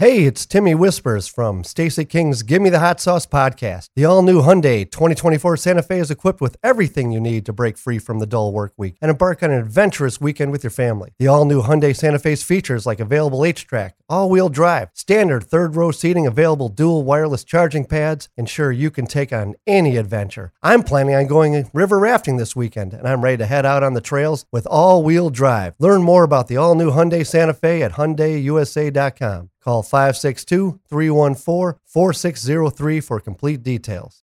Hey, it's Timmy Whispers from Stacey King's Gimme the Hot Sauce podcast. The all new Hyundai 2024 Santa Fe is equipped with everything you need to break free from the dull work week and embark on an adventurous weekend with your family. The all new Hyundai Santa Fe's features like available HTRAC, all wheel drive, standard third row seating, available dual wireless charging pads ensure you can take on any adventure. I'm planning on going river rafting this weekend and I'm ready to head out on the trails with all wheel drive. Learn more about the all new Hyundai Santa Fe at HyundaiUSA.com. Call 562 314 4603 for complete details.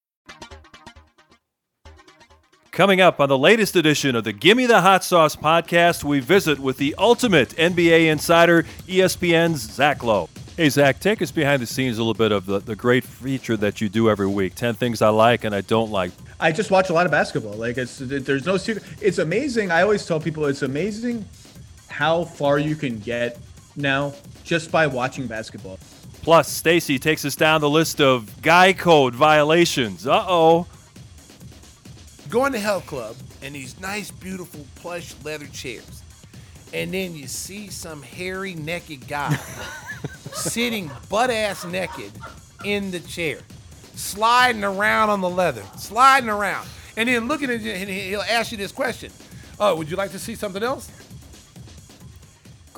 Coming up on the latest edition of the Gimme the Hot Sauce podcast, we visit with the ultimate NBA insider, ESPN's Zach Lowe. Hey, Zach, take us behind the scenes a little bit of the, the great feature that you do every week 10 things I like and I don't like. I just watch a lot of basketball. Like, it's there's no secret. It's amazing. I always tell people it's amazing how far you can get now just by watching basketball. Plus, Stacey takes us down the list of guy code violations. Uh oh Going to health club and these nice, beautiful plush leather chairs, and then you see some hairy, naked guy sitting butt ass naked in the chair, sliding around on the leather, sliding around, and then looking at you, and he'll ask you this question: "Oh, would you like to see something else?"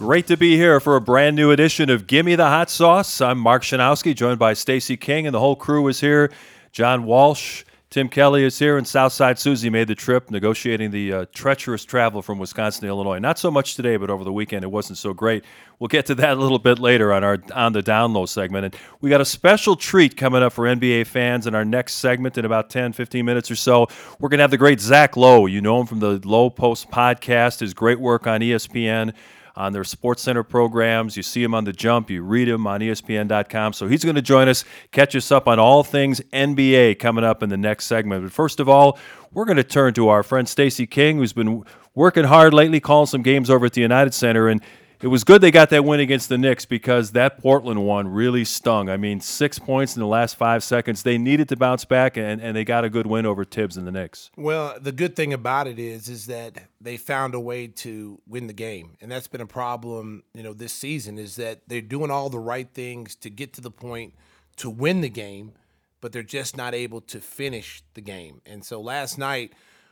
Great to be here for a brand new edition of Gimme the Hot Sauce. I'm Mark Schanowski, joined by Stacey King, and the whole crew is here. John Walsh, Tim Kelly is here, and Southside Susie made the trip, negotiating the uh, treacherous travel from Wisconsin to Illinois. Not so much today, but over the weekend it wasn't so great. We'll get to that a little bit later on our on the download segment. And we got a special treat coming up for NBA fans in our next segment in about 10, 15 minutes or so. We're going to have the great Zach Lowe. You know him from the Lowe Post podcast, his great work on ESPN on their Sports Center programs. You see him on the jump, you read him on ESPN.com. So he's going to join us, catch us up on all things NBA coming up in the next segment. But first of all, we're going to turn to our friend Stacey King, who's been working hard lately, calling some games over at the United Center. And it was good they got that win against the Knicks because that Portland one really stung. I mean, six points in the last five seconds. They needed to bounce back, and, and they got a good win over Tibbs and the Knicks. Well, the good thing about it is is that they found a way to win the game, and that's been a problem, you know, this season is that they're doing all the right things to get to the point to win the game, but they're just not able to finish the game. And so last night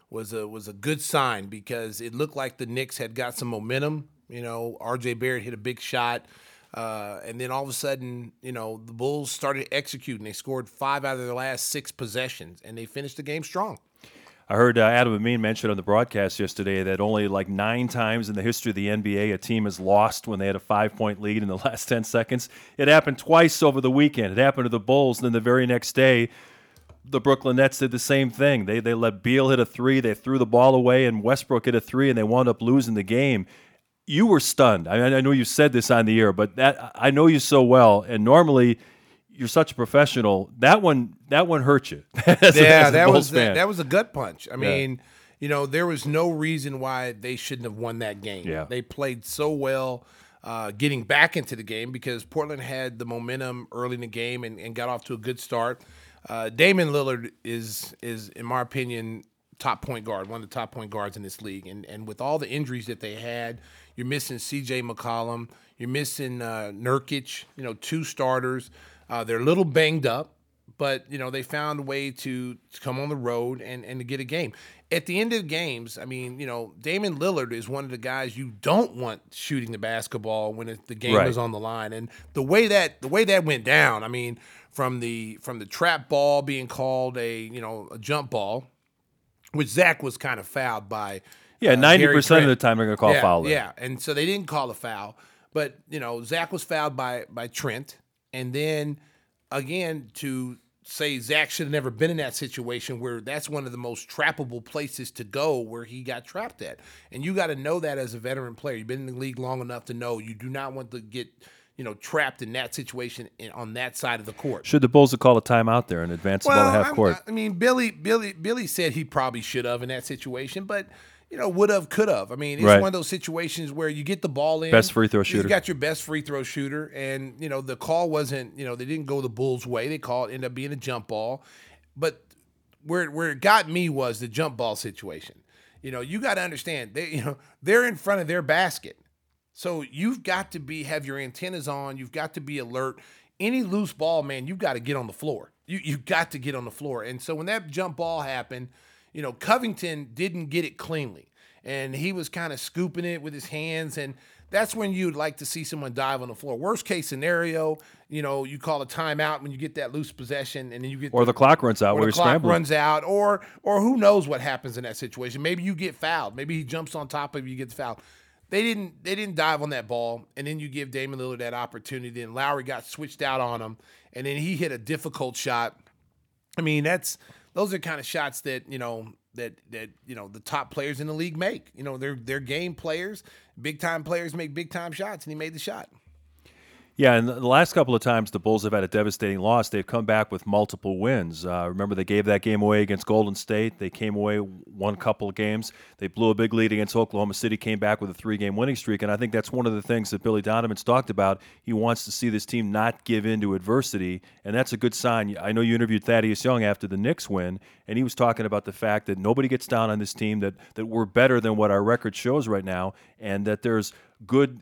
was a was a good sign because it looked like the Knicks had got some momentum you know, R.J. Barrett hit a big shot. Uh, and then all of a sudden, you know, the Bulls started executing. They scored five out of their last six possessions, and they finished the game strong. I heard uh, Adam Amin mention on the broadcast yesterday that only like nine times in the history of the NBA a team has lost when they had a five point lead in the last 10 seconds. It happened twice over the weekend. It happened to the Bulls, and then the very next day, the Brooklyn Nets did the same thing. They, they let Beal hit a three, they threw the ball away, and Westbrook hit a three, and they wound up losing the game you were stunned. I, I know you said this on the air, but that I know you so well, and normally you're such a professional. That one, that one hurt you. yeah, a, that was that, that, was a gut punch. I mean, you know, there was no reason why they shouldn't have won that game. Yeah. they played so well. Uh, getting back into the game because Portland had the momentum early in the game and, and got off to a good start. Uh, Damian Lillard is is in my opinion top point guard, one of the top point guards in this league, and and with all the injuries that they had, you're missing C.J. McCollum. You're missing uh, Nurkic. You know, two starters. Uh, they're a little banged up, but you know they found a way to, to come on the road and and to get a game. At the end of the games, I mean, you know, Damian Lillard is one of the guys you don't want shooting the basketball when it, the game right. is on the line. And the way that the way that went down, I mean, from the from the trap ball being called a you know a jump ball, which Zach was kind of fouled by yeah, uh, ninety uh, percent of the time they're going to call yeah, foul. There. Yeah, and so they didn't call a foul, but you know Zach was fouled by by Trent, and then again to say Zach should have never been in that situation where that's one of the most trappable places to go where he got trapped at, and you got to know that as a veteran player. You've been in the league long enough to know you do not want to get you know, trapped in that situation in, on that side of the court. Should the Bulls have called a timeout there and advance the ball to half court? I mean, Billy, Billy, Billy said he probably should have in that situation, but you know, would have, could have. I mean, it's Right. one of those situations where you get the ball in, Best free throw shooter. You got your best free throw shooter, and you know the call wasn't, you know, they didn't go the Bulls' way. They called it ended up being a jump ball, but where where it got me was the jump ball situation. You know, you got to understand they, you know, they're in front of their basket. So you've got to be have your antennas on. You've got to be alert. Any loose ball, man, you've got to get on the floor. You you've got to get on the floor. And so when that jump ball happened, you know, Covington didn't get it cleanly, and he was kind of scooping it with his hands, and that's when you'd like to see someone dive on the floor. Worst case scenario, you know, you call a timeout when you get that loose possession, and then you get Or the clock runs out or the clock scrambling. runs out, or or who knows what happens in that situation. Maybe you get fouled. Maybe he jumps on top of you, gets fouled. They didn't they didn't dive on that ball, and then you give Damian Lillard that opportunity. And Lauri got switched out on him, and then he hit a difficult shot. I mean, that's those are kind of shots that you know that that you know the top players in the league make. You know, they're they're game players, big time players make big time shots, and he made the shot. Yeah, and the last couple of times the Bulls have had a devastating loss, they've come back with multiple wins. Uh, remember, they gave that game away against Golden State. They came away one couple of games. They blew a big lead against Oklahoma City, came back with a three game winning streak. And I think that's one of the things that Billy Donovan's talked about. He wants to see this team not give in to adversity, and that's a good sign. I know you interviewed Thaddeus Young after the Knicks win, and he was talking about the fact that nobody gets down on this team, that, that we're better than what our record shows right now, and that there's good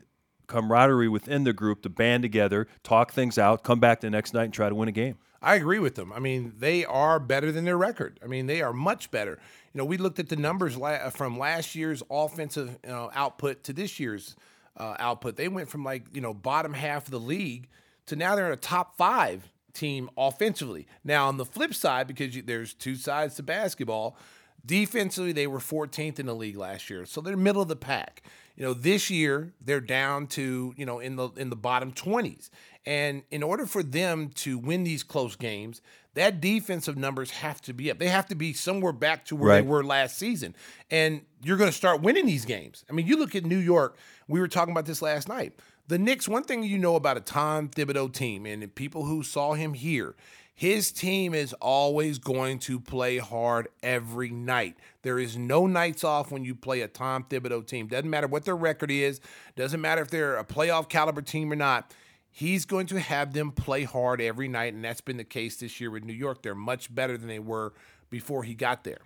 camaraderie within the group to band together, talk things out, come back the next night and try to win a game. I agree with them. I mean, they are better than their record. I mean, they are much better. You know, we looked at the numbers la- from last year's offensive you know, output to this year's uh, output. They went from like you know bottom half of the league to now they're in a top five team offensively. Now on the flip side, because you, there's two sides to basketball, defensively they were 14th in the league last year, so they're middle of the pack. You know, this year they're down to you know in the in the bottom 20s, and in order for them to win these close games, that defensive numbers have to be up. They have to be somewhere back to where Right. they were last season, and you're going to start winning these games. I mean, you look at New York. We were talking about this last night. The Knicks. One thing you know about a Tom Thibodeau team, and people who saw him here, his team is always going to play hard every night. There is no nights off when you play a Tom Thibodeau team. Doesn't matter what their record is, doesn't matter if they're a playoff caliber team or not. He's going to have them play hard every night, and that's been the case this year with New York. They're much better than they were before he got there.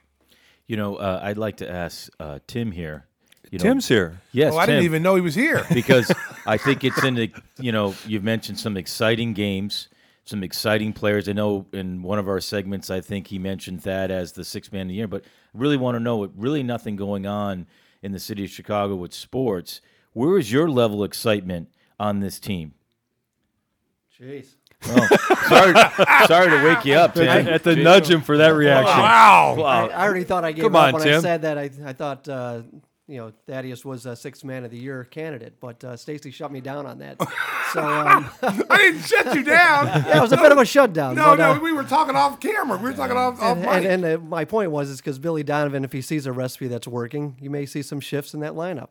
You know, uh, I'd like to ask uh, Tim here. You know, Tim's here. Yes, oh, I didn't even know he was here. because I think it's in the. You know, you've mentioned some exciting games, some exciting players. I know in one of our segments, I think he mentioned that as the sixth man of the year. But I really want to know, with really nothing going on in the city of Chicago with sports, where is your level of excitement on this team? Jeez. Sorry, sorry to wake you up, Tim. I had to nudge him for that reaction. wow. I, I already thought I gave Come up on, when Tim. I said that. I, I thought uh, you know Thaddeus was a sixth man of the year candidate, but uh, Stacey shut me down on that. So um, I didn't shut you down. yeah, it was a bit of a shutdown. No, but, no, uh, we were talking off camera. We were talking off, off and, mic. and, and uh, my point was is because Billy Donovan, if he sees a recipe that's working, you may see some shifts in that lineup,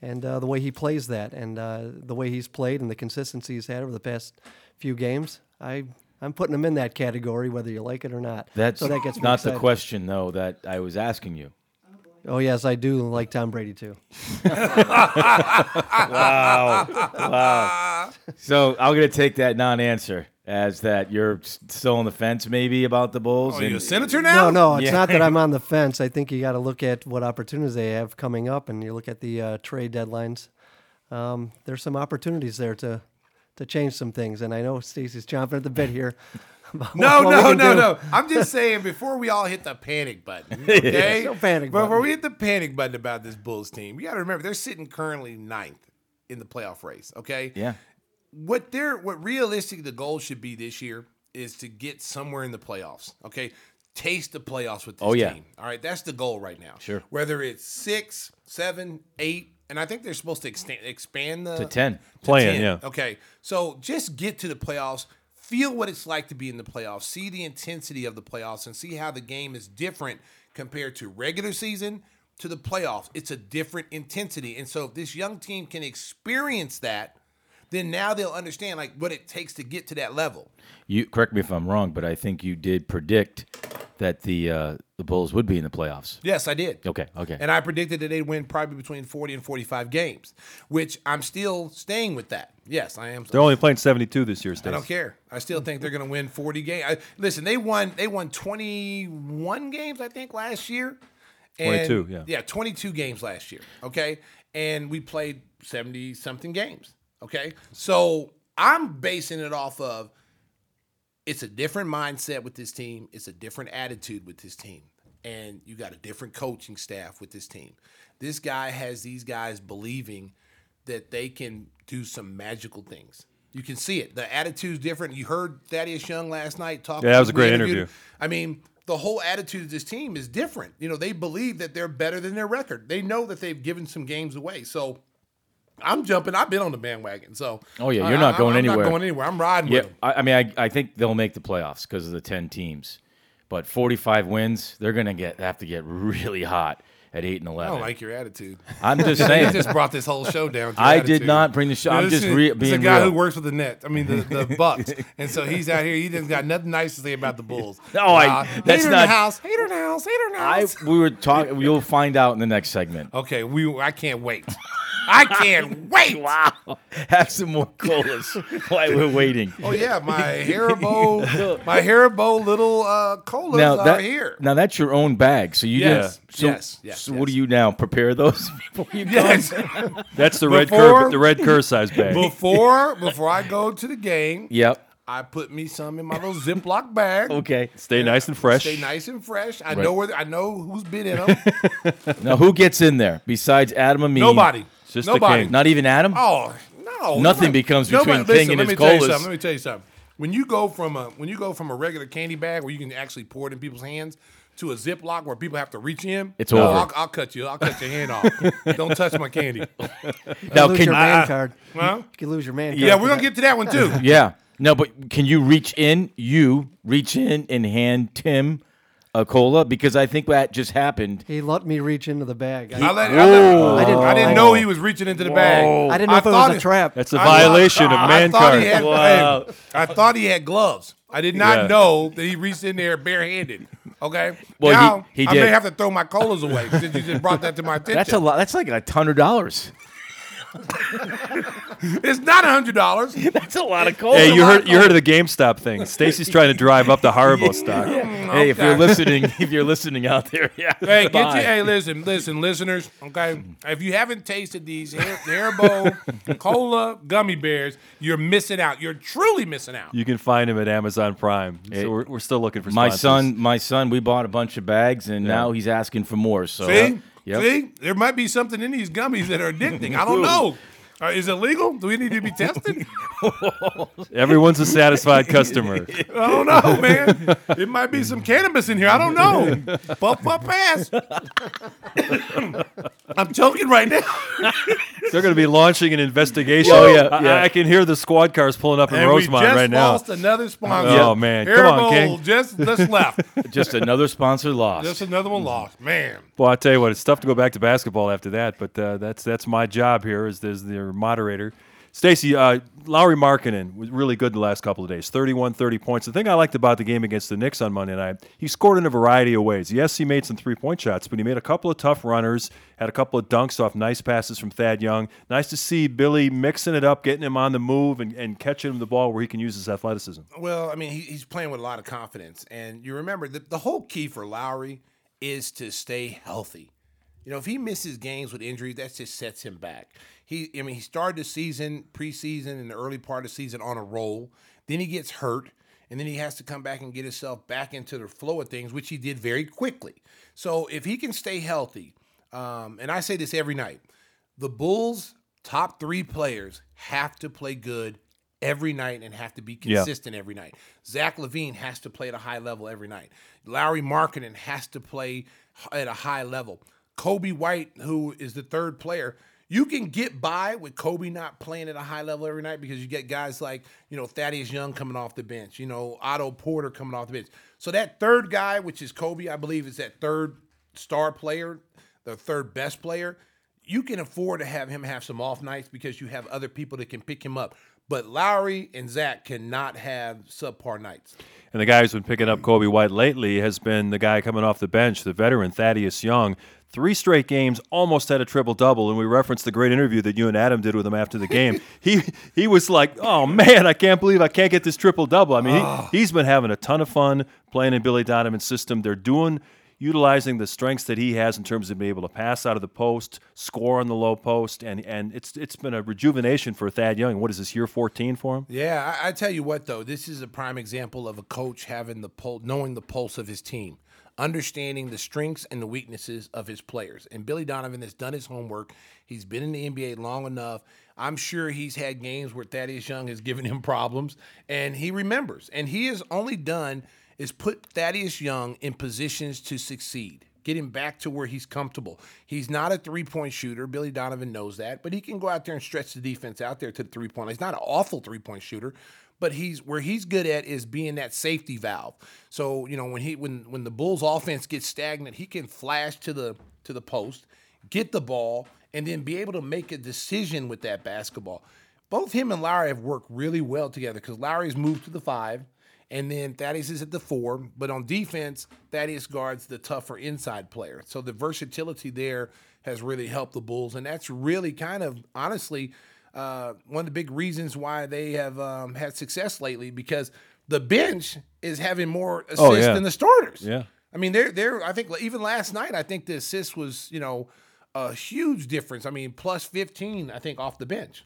and uh, the way he plays that, and uh, the way he's played, and the consistency he's had over the past few games, I I'm putting him in that category, whether you like it or not. That's so that gets me not the question, though, that I was asking you. Oh yes, I do like Tom Brady too. Wow, wow. So I'm going to take that non-answer as that you're still on the fence, maybe about the Bulls. Oh, you a senator now? No, no, it's Yeah. not that I'm on the fence. I think you got to look at what opportunities they have coming up, and you look at the uh, trade deadlines. Um, there's some opportunities there to to change some things, and I know Stacey's chomping at the bit here. about No, what no, no, do. no. I'm just saying before we all hit the panic button, okay? No panic Before we hit the panic button about this Bulls team, you got to remember they're sitting currently ninth in the playoff race, okay? Yeah. What they're what realistically the goal should be this year is to get somewhere in the playoffs, okay? Taste the playoffs with this Oh, yeah. team. All right, that's the goal right now. Sure. Whether it's six, seven, eight, and I think they're supposed to extend, expand the To 10. to Playing, 10. yeah. Okay. So just get to the playoffs, feel what it's like to be in the playoffs, see the intensity of the playoffs, and see how the game is different compared to regular season to the playoffs. It's a different intensity. And so if this young team can experience that, then now they'll understand like what it takes to get to that level. You correct me if I'm wrong, but I think you did predict that the uh, the Bulls would be in the playoffs. Yes, I did. Okay, okay. And I predicted that they'd win probably between 40 and 45 games, which I'm still staying with that. Yes, I am. They're only playing 72 this year, I don't care. I still think they're going to win 40 games. I, listen, they won they won 21 games I think last year. And- 22, yeah. Yeah, 22 games last year, okay? And we played 70 something games, okay? So, I'm basing it off of it's a different mindset with this team. It's a different attitude with this team. And you got a different coaching staff with this team. This guy has these guys believing that they can do some magical things. You can see it. The attitude's different. You heard Thaddeus Young last night talk. Yeah, that was a great interview. I mean, the whole attitude of this team is different. You know, they believe that they're better than their record. They know that they've given some games away. So I'm jumping. I've been on the bandwagon. So Oh, yeah, you're not I- going I'm anywhere. not going anywhere. I'm riding Yeah, with them. I, I mean, I, I think they'll make the playoffs because of the ten teams, but 45 wins, they're gonna get have to get really hot at eight and eleven. I 11. don't like your attitude. I'm just You saying. just brought this whole show down. I did not bring the show. I'm This just is- re- is a guy real. who works with the net. I mean, the, the Bucks, and so he's out here. He doesn't got nothing nice to say about the Bulls. No, I- Uh, that's hater in not- the house. Hater in the house. Hater in the I house. we were talking. You'll find out in the next segment. okay, we. I can't wait. I can't wait. Wow, have some more colas while we're waiting. Oh yeah, my Haribo, my Haribo little uh, colas now are here. now that's your own bag. So you Yes, didn't. So, yes, yes, So yes. what do you now prepare those before you? Yes. That's the red Before- cur, the red cur size bag. before before I go to the game, Yep. I put me some in my little Ziploc bag. Okay. Stay nice and fresh. Stay nice and fresh. I know where I know who's been in them. Now who gets in there besides Adam and me? Nobody. Just the Nobody. king. Not even Adam. Oh no! Nothing nobody- becomes nobody- between King listen, and let his me tell you colas. something. Let me tell you something. When you go from a when you go from a regular candy bag where you can actually pour it in people's hands to a Ziploc where people have to reach in, It's oh, over. I'll, I'll cut you. I'll cut your hand off. Don't touch my candy. Now lose can your man card. Huh? You can lose your man card. Yeah, we're gonna that. get to that one too. yeah. No, but can you reach in? You reach in and hand Tim a cola because I think that just happened. He let me reach into the bag. I, I, let, I, let, I didn't- I didn't know he was reaching into the bag. I didn't know if it was a trap. That's a I thought- violation of I man thought card. he had- Wow. I thought he had gloves. I did not Yeah. know that he reached in there barehanded. Okay. Well, he- now he I did. may have to throw my colas away since you just brought that to my attention. That's a lot. That's like a hundred dollars. It's not a hundred dollars. That's a lot of cola. Hey, you heard you heard of the GameStop thing? Stacey's trying to drive up the Haribo stock. Mm, hey, if you're listening, if you're listening out there, yeah. Hey, get you. Hey, listen, listen, listeners. Okay, if you haven't tasted these Har- Haribo cola gummy bears, you're missing out. You're truly missing out. You can find them at Amazon Prime. Hey, So we're, we're still looking for My son, my son, we bought a bunch of bags, and now he's asking for more. So, See, yep. see, there might be something in these gummies that are addicting. I don't know. Uh, is it legal? Do we need to be tested? Everyone's a satisfied customer. I don't know, man. It might be some cannabis in here. I don't know. Puff, puff, pass. I'm choking right now. They're going to be launching an investigation. Oh, yeah, I- yeah. I, can hear the squad cars pulling up in And we Rosemont just right now. lost another sponsor. Oh, man. Come on, King. Just, just left. just another sponsor lost. Just another one lost. Man. Well, I tell you what, it's tough to go back to basketball after that, but uh, that's that's my job here as, as moderator. Stacy, uh, Lauri Markkanen was really good the last couple of days 31, 30 points. The thing I liked about the game against the Knicks on Monday night, he scored in a variety of ways. Yes, he made some three point shots, but he made a couple of tough runners, had a couple of dunks off nice passes from Thad Young. Nice to see Billy mixing it up, getting him on the move, and, and catching him the ball where he can use his athleticism. Well, I mean, he, he's playing with a lot of confidence. And you remember, the, the whole key for Lauri is to stay healthy. You know, if he misses games with injuries, that just sets him back. He, I mean, he started the season, preseason, and the early part of the season on a roll. Then he gets hurt, and then he has to come back and get himself back into the flow of things, which he did very quickly. So if he can stay healthy, um, and I say this every night, the Bulls' top three players have to play good every night and have to be Yeah. consistent every night. Zach LaVine has to play at a high level every night. Lauri Markkanen has to play at a high level. Coby White, who is the third player, you can get by with Coby not playing at a high level every night because you get guys like, you know, Thaddeus Young coming off the bench, you know, Otto Porter coming off the bench. So that third guy, which is Coby, I believe is that third star player, the third best player. you can afford to have him have some off nights because you have other people that can pick him up. But Lauri and Zach cannot have subpar nights. And the guy who's been picking up Coby White lately has been the guy coming off the bench, the veteran Thaddeus Young. Three straight games, almost had a triple double, and we referenced the great interview that you and Adam did with him after the game. he he was like, "Oh man, I can't believe I can't get this triple double." I mean, he, ah. he's been having a ton of fun playing in Billy Donovan's system. They're doing utilizing the strengths that he has in terms of being able to pass out of the post, score on the low post, and and it's it's been a rejuvenation for Thad Young. What is this year 14 for him? Yeah, I, I tell you what though, this is a prime example of a coach having the pul- knowing the pulse of his team, understanding the strengths and the weaknesses of his players. And Billy Donovan has done his homework. He's been in the NBA long enough. I'm sure he's had games where Thaddeus Young has given him problems, and he remembers. And he has only done is put Thaddeus Young in positions to succeed. Get him back to where he's comfortable. He's not a three point shooter. Billy Donovan knows that, but he can go out there and stretch the defense out there to the three point. He's not an awful three point shooter, but he's where he's good at is being that safety valve. So you know when he when when the Bulls offense gets stagnant, he can flash to the to the post, get the ball, and then be able to make a decision with that basketball. Both him and Lauri have worked really well together because Lauri's moved to the five and then Thaddeus is at the four. But on defense, Thaddeus guards the tougher inside player. So the versatility there has really helped the Bulls, and that's really kind of honestly uh, one of the big reasons why they have um, had success lately because the bench is having more assists Oh, yeah. than the starters. Yeah. I mean, they're they're. I think even last night, I think the assist was you know a huge difference. I mean, plus fifteen, I think, off the bench.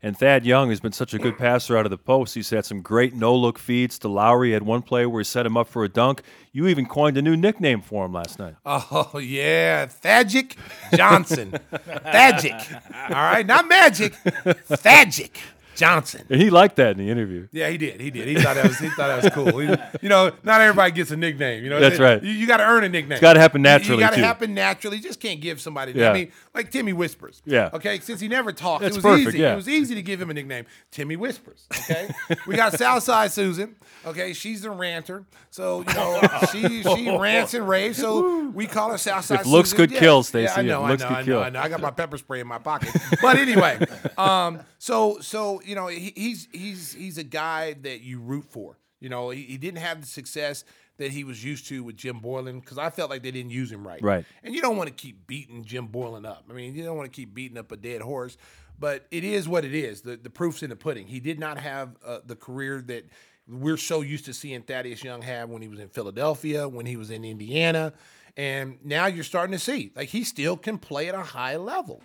And Thad Young has been such a good passer out of the post. He's had some great no look feeds to Lauri. He had one play where he set him up for a dunk. You even coined a new nickname for him last night. Oh yeah, Thagic Johnson. Thagic. All right, not magic. Thagic Johnson. And he liked that in the interview. Yeah, he did. He did. He thought that was. He thought that was cool. He- you know, not everybody gets a nickname. You know, That's right. You, got to earn a nickname. It's gotta happen naturally, You, got to happen naturally. You just can't give somebody. Yeah. I mean, like Timmy Whispers. Yeah. Okay. Since he never talked, That's it was perfect, easy. yeah. It was easy to give him a nickname, Timmy Whispers. Okay. we got Southside Susan. Okay, she's the ranter. So you know, she she rants and raves. So we call her Southside. If looks Susan. could Yeah. kill, Yeah, Stacey, I know. looks I know. I know. kill. I know. I got my pepper spray in my pocket. But anyway, um, so so you know, he, he's he's he's a guy that you root for. You know, he, he didn't have the success that he was used to with Jim Boylen because I felt like they didn't use him right. Right. And you don't want to keep beating Jim Boylen up. I mean, you don't want to keep beating up a dead horse. But it is what it is. The the proof's in the pudding. He did not have uh, the career that we're so used to seeing Thaddeus Young have when he was in Philadelphia, when he was in Indiana, and now you're starting to see like he still can play at a high level.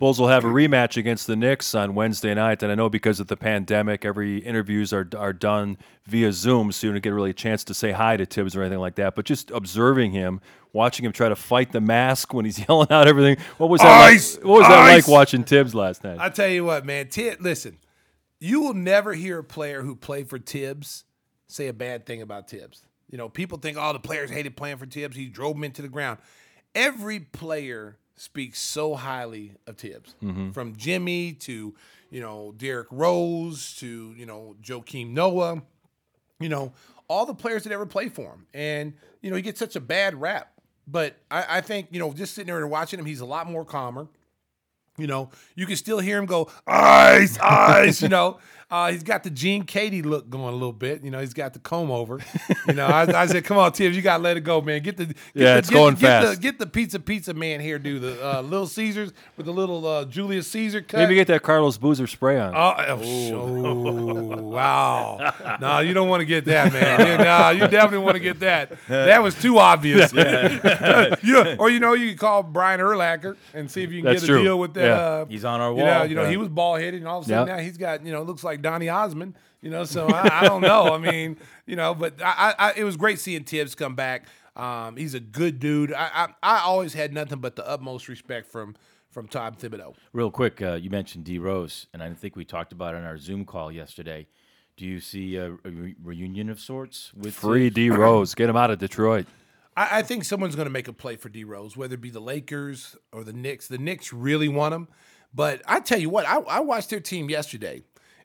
Bulls will have a rematch against the Knicks on Wednesday night, and I know because of the pandemic, every interviews are are done via Zoom, so you don't get really a chance to say hi to Tibbs or anything like that. But just observing him, watching him try to fight the mask when he's yelling out everything, what was that? Ice! like, what was that like watching Tibbs last night? I tell you what, man. Tibb, listen, you will never hear a player who played for Tibbs say a bad thing about Tibbs. You know, people think, oh, the players hated playing for Tibbs. He drove them into the ground. Every player speaks so highly of Tibbs, mm-hmm. from Jimmy to you know Derrick Rose to you know Joakim Noah. You know, all the players that ever played for him, and you know he gets such a bad rap. But I, I think you know, just sitting there and watching him, he's a lot more calmer. You know, you can still hear him go, ice, ice, you know. Uh, he's got the Gene Keady look going a little bit. You know, he's got the comb over. You know, I, I said, come on, Tibbs, you got to let it go, man. Get the get Yeah, the, it's get, going get fast. The, get the pizza pizza man here, do the uh, Little Caesars with the little uh, Julius Caesar cut. Maybe get that Carlos Boozer spray on. Oh, oh, wow. No, you don't want to get that, man. You, no, you definitely want to get that. That was too obvious. you know, or, you know, you can call Brian Urlacher and see if you can That's get a true. deal with that. Yeah. Uh, He's on our you know, wall. you know, he was ball headed, and all of a sudden Yeah. now he's got, you know, looks like Donny Osmond. You know, so I, I don't know. I mean, you know, but I, I, it was great seeing Tibbs come back. Um, he's a good dude. I, I, I always had nothing but the utmost respect from from Todd Thibodeau. Real quick, uh, you mentioned D Rose, and I think we talked about it on our Zoom call yesterday. Do you see a, a re- reunion of sorts with Free D Rose, get him out of Detroit. I, I think someone's going to make a play for D Rose, whether it be the Lakers or the Knicks. The Knicks really want him, but I tell you what, I, I watched their team yesterday,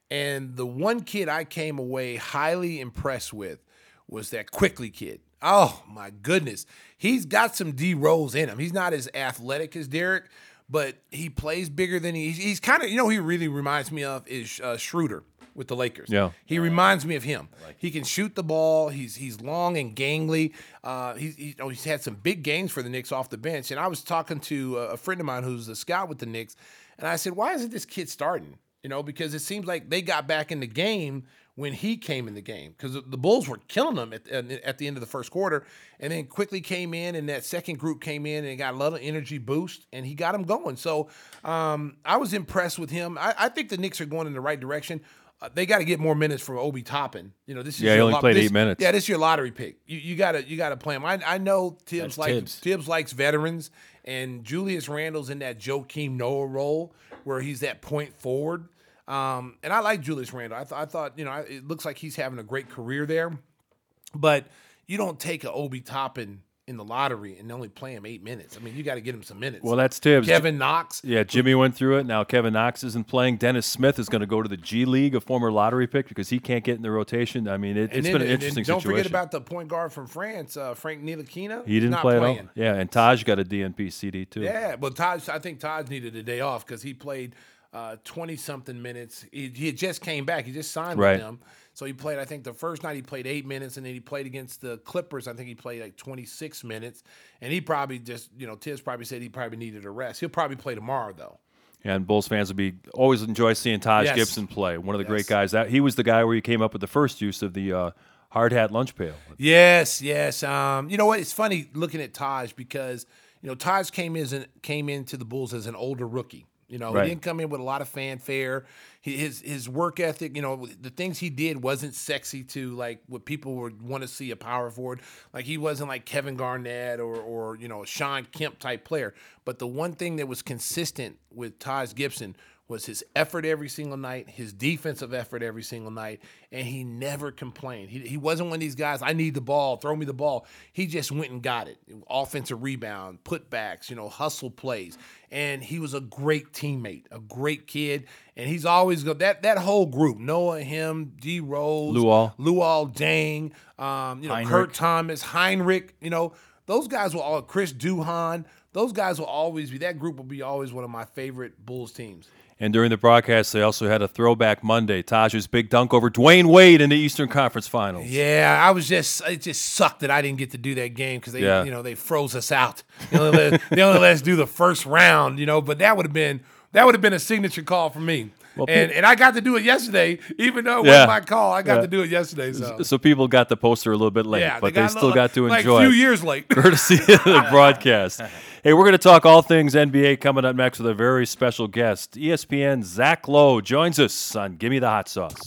and the one kid I came away highly impressed with was that Quickley kid. Oh my goodness, he's got some D Rose in him. He's not as athletic as Derrick, but he plays bigger than he. He's kind of you know he really reminds me of is uh, Schroeder with the Lakers. Yeah. he reminds me of him. He can shoot the ball. He's he's long and gangly. Uh, he's he, know, he's had some big games for the Knicks off the bench. And I was talking to a friend of mine who's a scout with the Knicks, and I said, "Why isn't this kid starting?" You know, because it seems like they got back in the game when he came in the game because the Bulls were killing them at, at the end of the first quarter, and then Quickley came in, and that second group came in and got a lot of energy boost, and he got them going. So um, I was impressed with him. I, I, think the Knicks are going in the right direction. Uh, they got to get more minutes from Obi Toppin. You know, this is yeah, he only lo- played this, eight minutes. Yeah, this is your lottery pick. You, you gotta you gotta play him. I, I know Tibbs That's likes Tibbs. Tibbs likes veterans, and Julius Randle's in that Joakim Noah role where he's that point forward. Um, and I like Julius Randle. I, th- I thought, you know, I- it looks like he's having a great career there. But you don't take a Obi Toppin in the lottery and only play him eight minutes. I mean, you got to get him some minutes. Well, that's Tibbs. Kevin Knox. Yeah, Jimmy went through it. Now Kevin Knox isn't playing. Dennis Smith is going to go to the G League, a former lottery pick, because he can't get in the rotation. I mean, it, then- been an interesting and don't situation. forget about the point guard from France, uh, Frank Ntilikina. he didn't play playing. at all. Yeah, and Taj got a DNP CD too. Yeah, well, Taj, I think Taj needed a day off because he played twenty something minutes. He, he just came back. He just signed Right. with them, so he played. I think the first night he played eight minutes, and then he played against the Clippers. I think he played like twenty six minutes, and he probably just you know Tibbs probably said he probably needed a rest. He'll probably play tomorrow though. And Bulls fans would be always enjoy seeing Taj Yes. Gibson play. One of the great guys. That he was the guy where he came up with the first use of the uh, hard hat lunch pail. Yes, yes. Um, you know what? It's funny looking at Taj because you know Taj came as an, came into the Bulls as an older rookie. You know, Right. he didn't come in with a lot of fanfare. His his work ethic, you know, the things he did wasn't sexy to like what people would want to see a power forward. Like he wasn't like Kevin Garnett or or you know Shawn Kemp type player. But the one thing that was consistent with Taj Gibson was his effort every single night, his defensive effort every single night, and he never complained. He, he wasn't one of these guys, I need the ball, throw me the ball. He just went and got it. Offensive rebound, putbacks, you know, hustle plays. And he was a great teammate, a great kid. And he's always go that that whole group, Noah, him, D Rose, Luol. Luol Deng, um, you know, Hinrich. Kurt Thomas, Hinrich, you know, those guys will all Chris Duhon, those guys will always be that group will be always one of my favorite Bulls teams. And during the broadcast, they also had a throwback Monday. Taj's big dunk over Dwyane Wade in the Eastern Conference Finals. Yeah, I was just it just sucked that I didn't get to do that game because they Yeah. you know they froze us out. They only, let, they only let us do the first round, you know. But that would have been that would have been a signature call for me. And and I got to do it yesterday, even though it Yeah. wasn't my call. I got Yeah. to do it yesterday. So So people got the poster a little bit late, yeah, but they, got a still got to like enjoy a few years late. courtesy of the broadcast. Hey, we're going to talk all things NBA coming up next with a very special guest. ESPN Zach Lowe joins us on Gimme the Hot Sauce.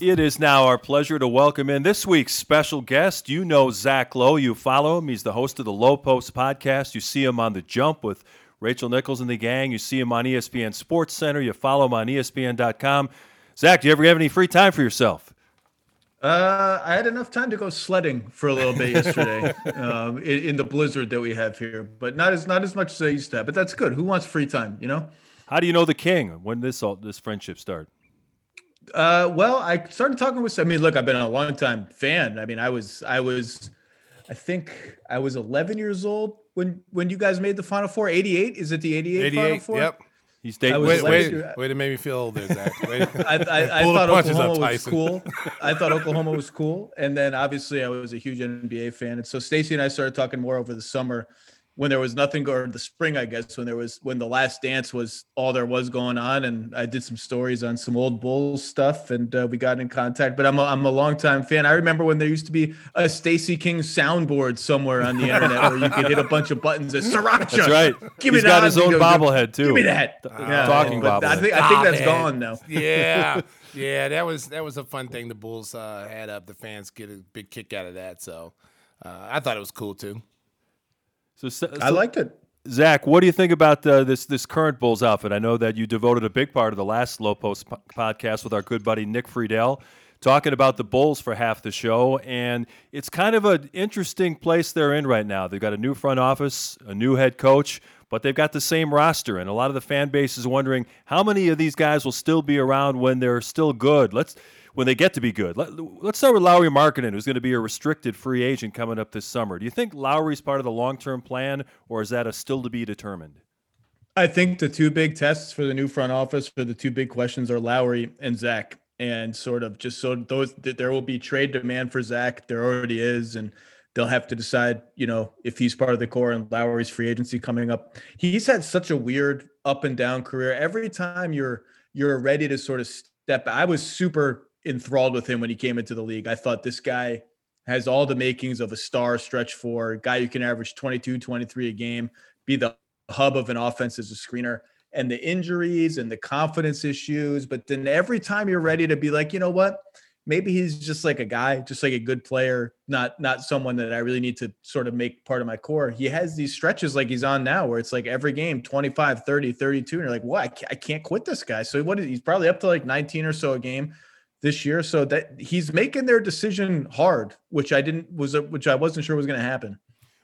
It is now our pleasure to welcome in this week's special guest. You know Zach Lowe. You follow him. He's the host of the Lowe Post podcast. You see him on The Jump with Rachel Nichols and the gang. You see him on ESPN Sports Center. You follow him on ESPN.com. Zach, do you ever have any free time for yourself? Uh, I had enough time to go sledding for a little bit yesterday um, in, in the blizzard that we have here, but not as not as much as I used to have. But that's good. Who wants free time? You know. How do you know the king? When this all this friendship start? Uh, well, I started talking with. I mean, look, I've been a long time fan. I mean, I was, I was, I think I was 11 years old when when you guys made the Final Four. 88 is it the 88, Final 88. Four? Yep. He's. I Wait, wait, year- way to make me feel old there, Zach. Wait. I, I, I thought Oklahoma was cool. I thought Oklahoma was cool, and then obviously I was a huge NBA fan, and so Stacey and I started talking more over the summer when there was nothing, or the spring, I guess, when there was when the Last Dance was all there was going on, and I did some stories on some old Bulls stuff, and uh, we got in contact. But I'm a, I'm a longtime fan. I remember when there used to be a Stacey King soundboard somewhere on the internet where you could hit a bunch of buttons. As Sriracha. That's right. Give me He's got that. his own Give me- bobblehead too. Give me that. talking but I think I think that's Stop gone it. now. Yeah, yeah, that was that was a fun thing the Bulls uh, had up. The fans get a big kick out of that, so uh, I thought it was cool too. So, so, I liked it. Zach. What do you think about uh, this this current Bulls outfit? I know that you devoted a big part of the last Lowe Post po- podcast with our good buddy Nick Friedell, talking about the Bulls for half the show, and it's kind of an interesting place they're in right now. They've got a new front office, a new head coach. But they've got the same roster, and a lot of the fan base is wondering how many of these guys will still be around when they're still good. Let's when they get to be good. Let, us start with Lauri Markkanen, who's going to be a restricted free agent coming up this summer. Do you think Lauri's part of the long term plan, or is that a still to be determined? I think the two big tests for the new front office for the two big questions are Lauri and Zach, and sort of just so those there will be trade demand for Zach. There already is, and they'll have to decide, you know, if he's part of the core and Lauri's free agency coming up. He's had such a weird up and down career. Every time you're you're ready to sort of step, I was super enthralled with him when he came into the league. I thought this guy has all the makings of a star stretch for guy who can average 22, 23 a game, be the hub of an offense as a screener. And the injuries and the confidence issues, but then every time you're ready to be like, you know what? maybe he's just like a guy, just like a good player, not not someone that I really need to sort of make part of my core. He has these stretches like he's on now where it's like every game 25, 30, 32 and you're like, "What? Well, I, can't quit this guy." So what is he's probably up to like 19 or so a game this year, so that he's making their decision hard, which I didn't was which I wasn't sure was going to happen.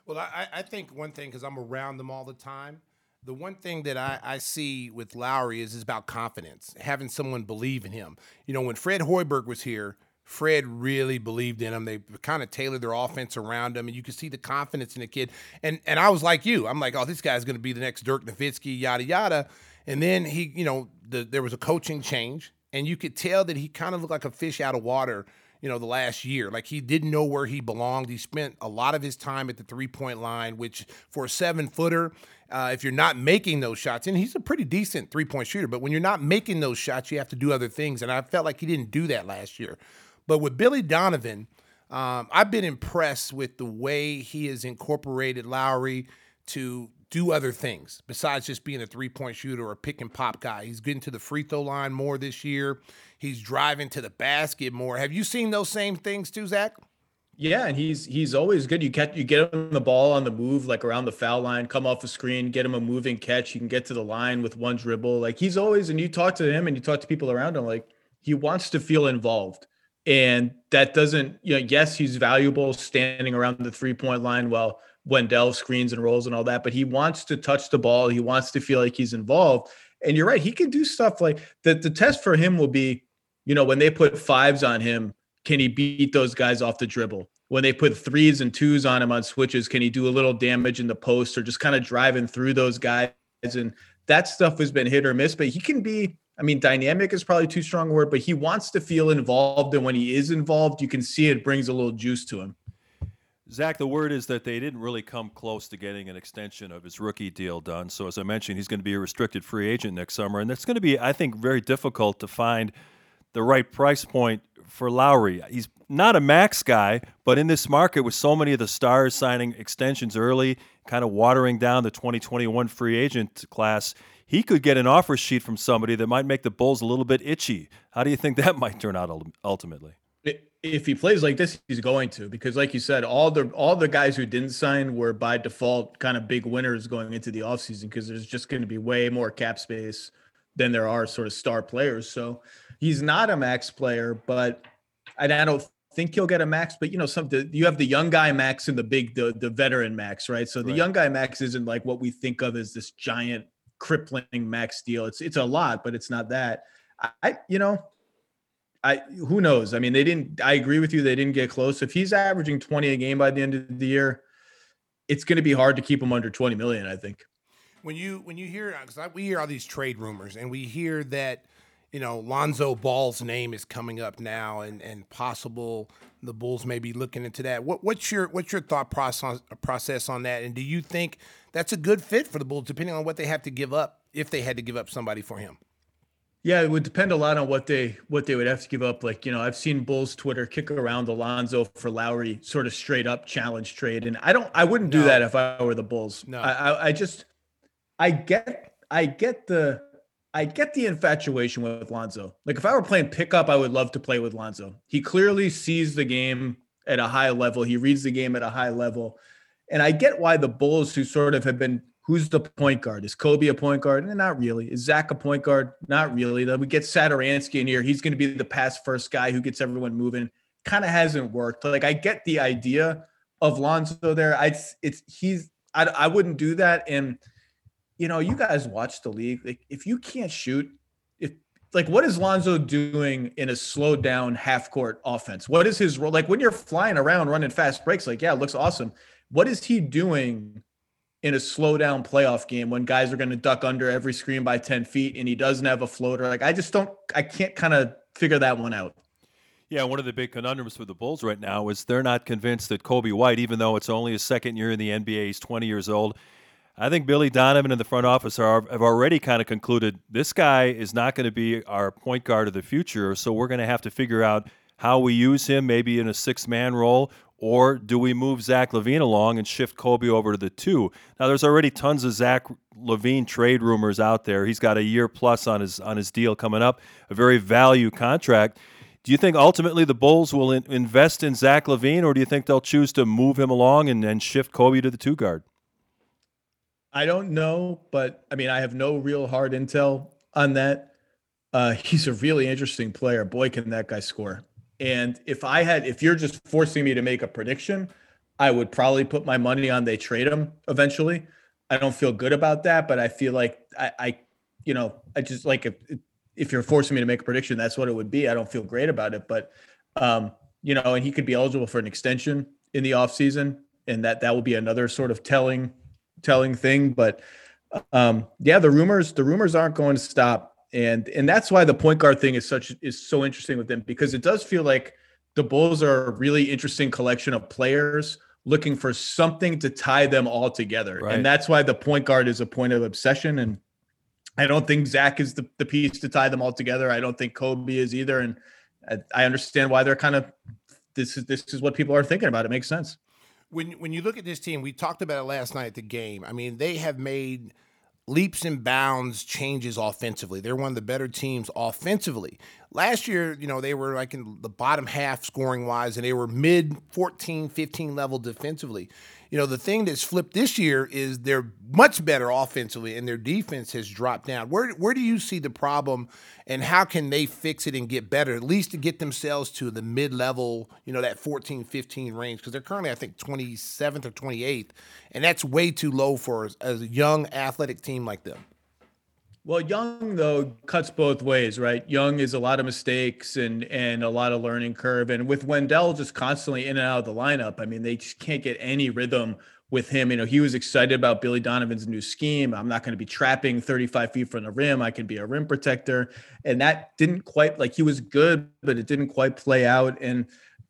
Well, I, I think one thing because I'm around them all the time the one thing that I, I see with Lauri is is about confidence, having someone believe in him. You know, when Fred Hoiberg was here, Fred really believed in him. They kind of tailored their offense around him, and you could see the confidence in the kid. And and I was like you, I'm like, oh, this guy's going to be the next Dirk Nowitzki, yada yada. And then he, you know, the, there was a coaching change, and you could tell that he kind of looked like a fish out of water you know, the last year. Like he didn't know where he belonged. He spent a lot of his time at the three point line, which for a seven footer, uh, if you're not making those shots, and he's a pretty decent three point shooter, but when you're not making those shots, you have to do other things. And I felt like he didn't do that last year. But with Billy Donovan, um, I've been impressed with the way he has incorporated Lowry to do other things besides just being a three point shooter or a pick and pop guy. He's getting to the free throw line more this year. He's driving to the basket more. Have you seen those same things too, Zach? Yeah, and he's he's always good. You catch you get him the ball on the move, like around the foul line, come off the screen, get him a moving catch. He can get to the line with one dribble. Like he's always, and you talk to him and you talk to people around him, like he wants to feel involved. And that doesn't, you know, yes, he's valuable standing around the three point line while Wendell screens and rolls and all that, but he wants to touch the ball. He wants to feel like he's involved. And you're right, he can do stuff like that. the test for him will be, you know, when they put fives on him, can he beat those guys off the dribble? When they put threes and twos on him on switches, can he do a little damage in the post or just kind of driving through those guys? And that stuff has been hit or miss, but he can be, I mean, dynamic is probably too strong a word, but he wants to feel involved. And when he is involved, you can see it brings a little juice to him. Zach, the word is that they didn't really come close to getting an extension of his rookie deal done. So, as I mentioned, he's going to be a restricted free agent next summer. And that's going to be, I think, very difficult to find the right price point for Lauri. He's not a max guy, but in this market with so many of the stars signing extensions early, kind of watering down the 2021 free agent class, he could get an offer sheet from somebody that might make the Bulls a little bit itchy. How do you think that might turn out ultimately? If he plays like this, he's going to because, like you said, all the all the guys who didn't sign were by default kind of big winners going into the offseason because there's just going to be way more cap space than there are sort of star players. So he's not a max player, but I don't think he'll get a max. But you know, some the, you have the young guy max and the big the the veteran max, right? So the right. young guy max isn't like what we think of as this giant crippling max deal. It's it's a lot, but it's not that. I you know I who knows? I mean, they didn't. I agree with you. They didn't get close. If he's averaging twenty a game by the end of the year, it's going to be hard to keep him under twenty million. I think. When you when you hear because we hear all these trade rumors and we hear that you know Lonzo Ball's name is coming up now and and possible the Bulls may be looking into that. What what's your what's your thought process process on that? And do you think that's a good fit for the Bulls, depending on what they have to give up if they had to give up somebody for him? Yeah, it would depend a lot on what they what they would have to give up. Like you know, I've seen Bulls Twitter kick around Alonzo for Lauri sort of straight up challenge trade, and I don't, I wouldn't do no. that if I were the Bulls. No, I, I, I just, I get, I get the, I get the infatuation with Lonzo. Like if I were playing pickup, I would love to play with Lonzo. He clearly sees the game at a high level. He reads the game at a high level, and I get why the Bulls, who sort of have been Who's the point guard? Is Coby a point guard? Eh, not really. Is Zach a point guard? Not really. Then we get Satoransky in here. He's going to be the pass first guy who gets everyone moving. Kind of hasn't worked. Like I get the idea of Lonzo there. I it's he's I, I wouldn't do that. And you know, you guys watch the league. Like if you can't shoot, if like what is Lonzo doing in a slowed down half court offense? What is his role? Like when you're flying around running fast breaks, like yeah, it looks awesome. What is he doing in a slow down playoff game when guys are going to duck under every screen by 10 feet and he doesn't have a floater? Like I just don't I can't kind of figure that one out. Yeah, one of the big conundrums for the Bulls right now is they're not convinced that Coby White, even though it's only his second year in the NBA, he's 20 years old, I think Billy Donovan and the front office are, have already kind of concluded this guy is not going to be our point guard of the future. So we're going to have to figure out how we use him, maybe in a six man role, or do we move Zach LaVine along and shift Coby over to the two? Now, there's already tons of Zach LaVine trade rumors out there. He's got a year plus on his on his deal coming up, a very value contract. Do you think ultimately the Bulls will in, invest in Zach LaVine, or do you think they'll choose to move him along and, and shift Coby to the two guard? I don't know, but I mean, I have no real hard intel on that. Uh, he's a really interesting player. Boy, can that guy score. And if I had, if you're just forcing me to make a prediction, I would probably put my money on they trade him eventually. I don't feel good about that, but I feel like I, I you know, I just like if if you're forcing me to make a prediction, that's what it would be. I don't feel great about it, but um, you know, and he could be eligible for an extension in the offseason, and that that will be another sort of telling telling thing. But um, yeah, the rumors the rumors aren't going to stop, and and that's why the point guard thing is such is so interesting with them because it does feel like the Bulls are a really interesting collection of players looking for something to tie them all together, right. and that's why the point guard is a point of obsession. And I don't think Zach is the, the piece to tie them all together. I don't think Coby is either, and I, I understand why they're kind of this is this is what people are thinking about. It makes sense when when you look at this team, we talked about it last night at the game. I mean, they have made leaps and bounds changes offensively. They're one of the better teams offensively. Last year, you know, they were like in the bottom half scoring wise and they were mid 14, 15 level defensively you know, the thing that's flipped this year is they're much better offensively and their defense has dropped down. Where where do you see the problem and how can they fix it and get better, at least to get themselves to the mid level, you know, that 14, 15 range? Because they're currently, I think, 27th or 28th. And that's way too low for a young athletic team like them. Well, Young though cuts both ways, right? Young is a lot of mistakes and and a lot of learning curve, and with Wendell just constantly in and out of the lineup, I mean, they just can't get any rhythm with him. You know, he was excited about Billy Donovan's new scheme. I'm not going to be trapping 35 feet from the rim. I can be a rim protector, and that didn't quite like he was good, but it didn't quite play out. And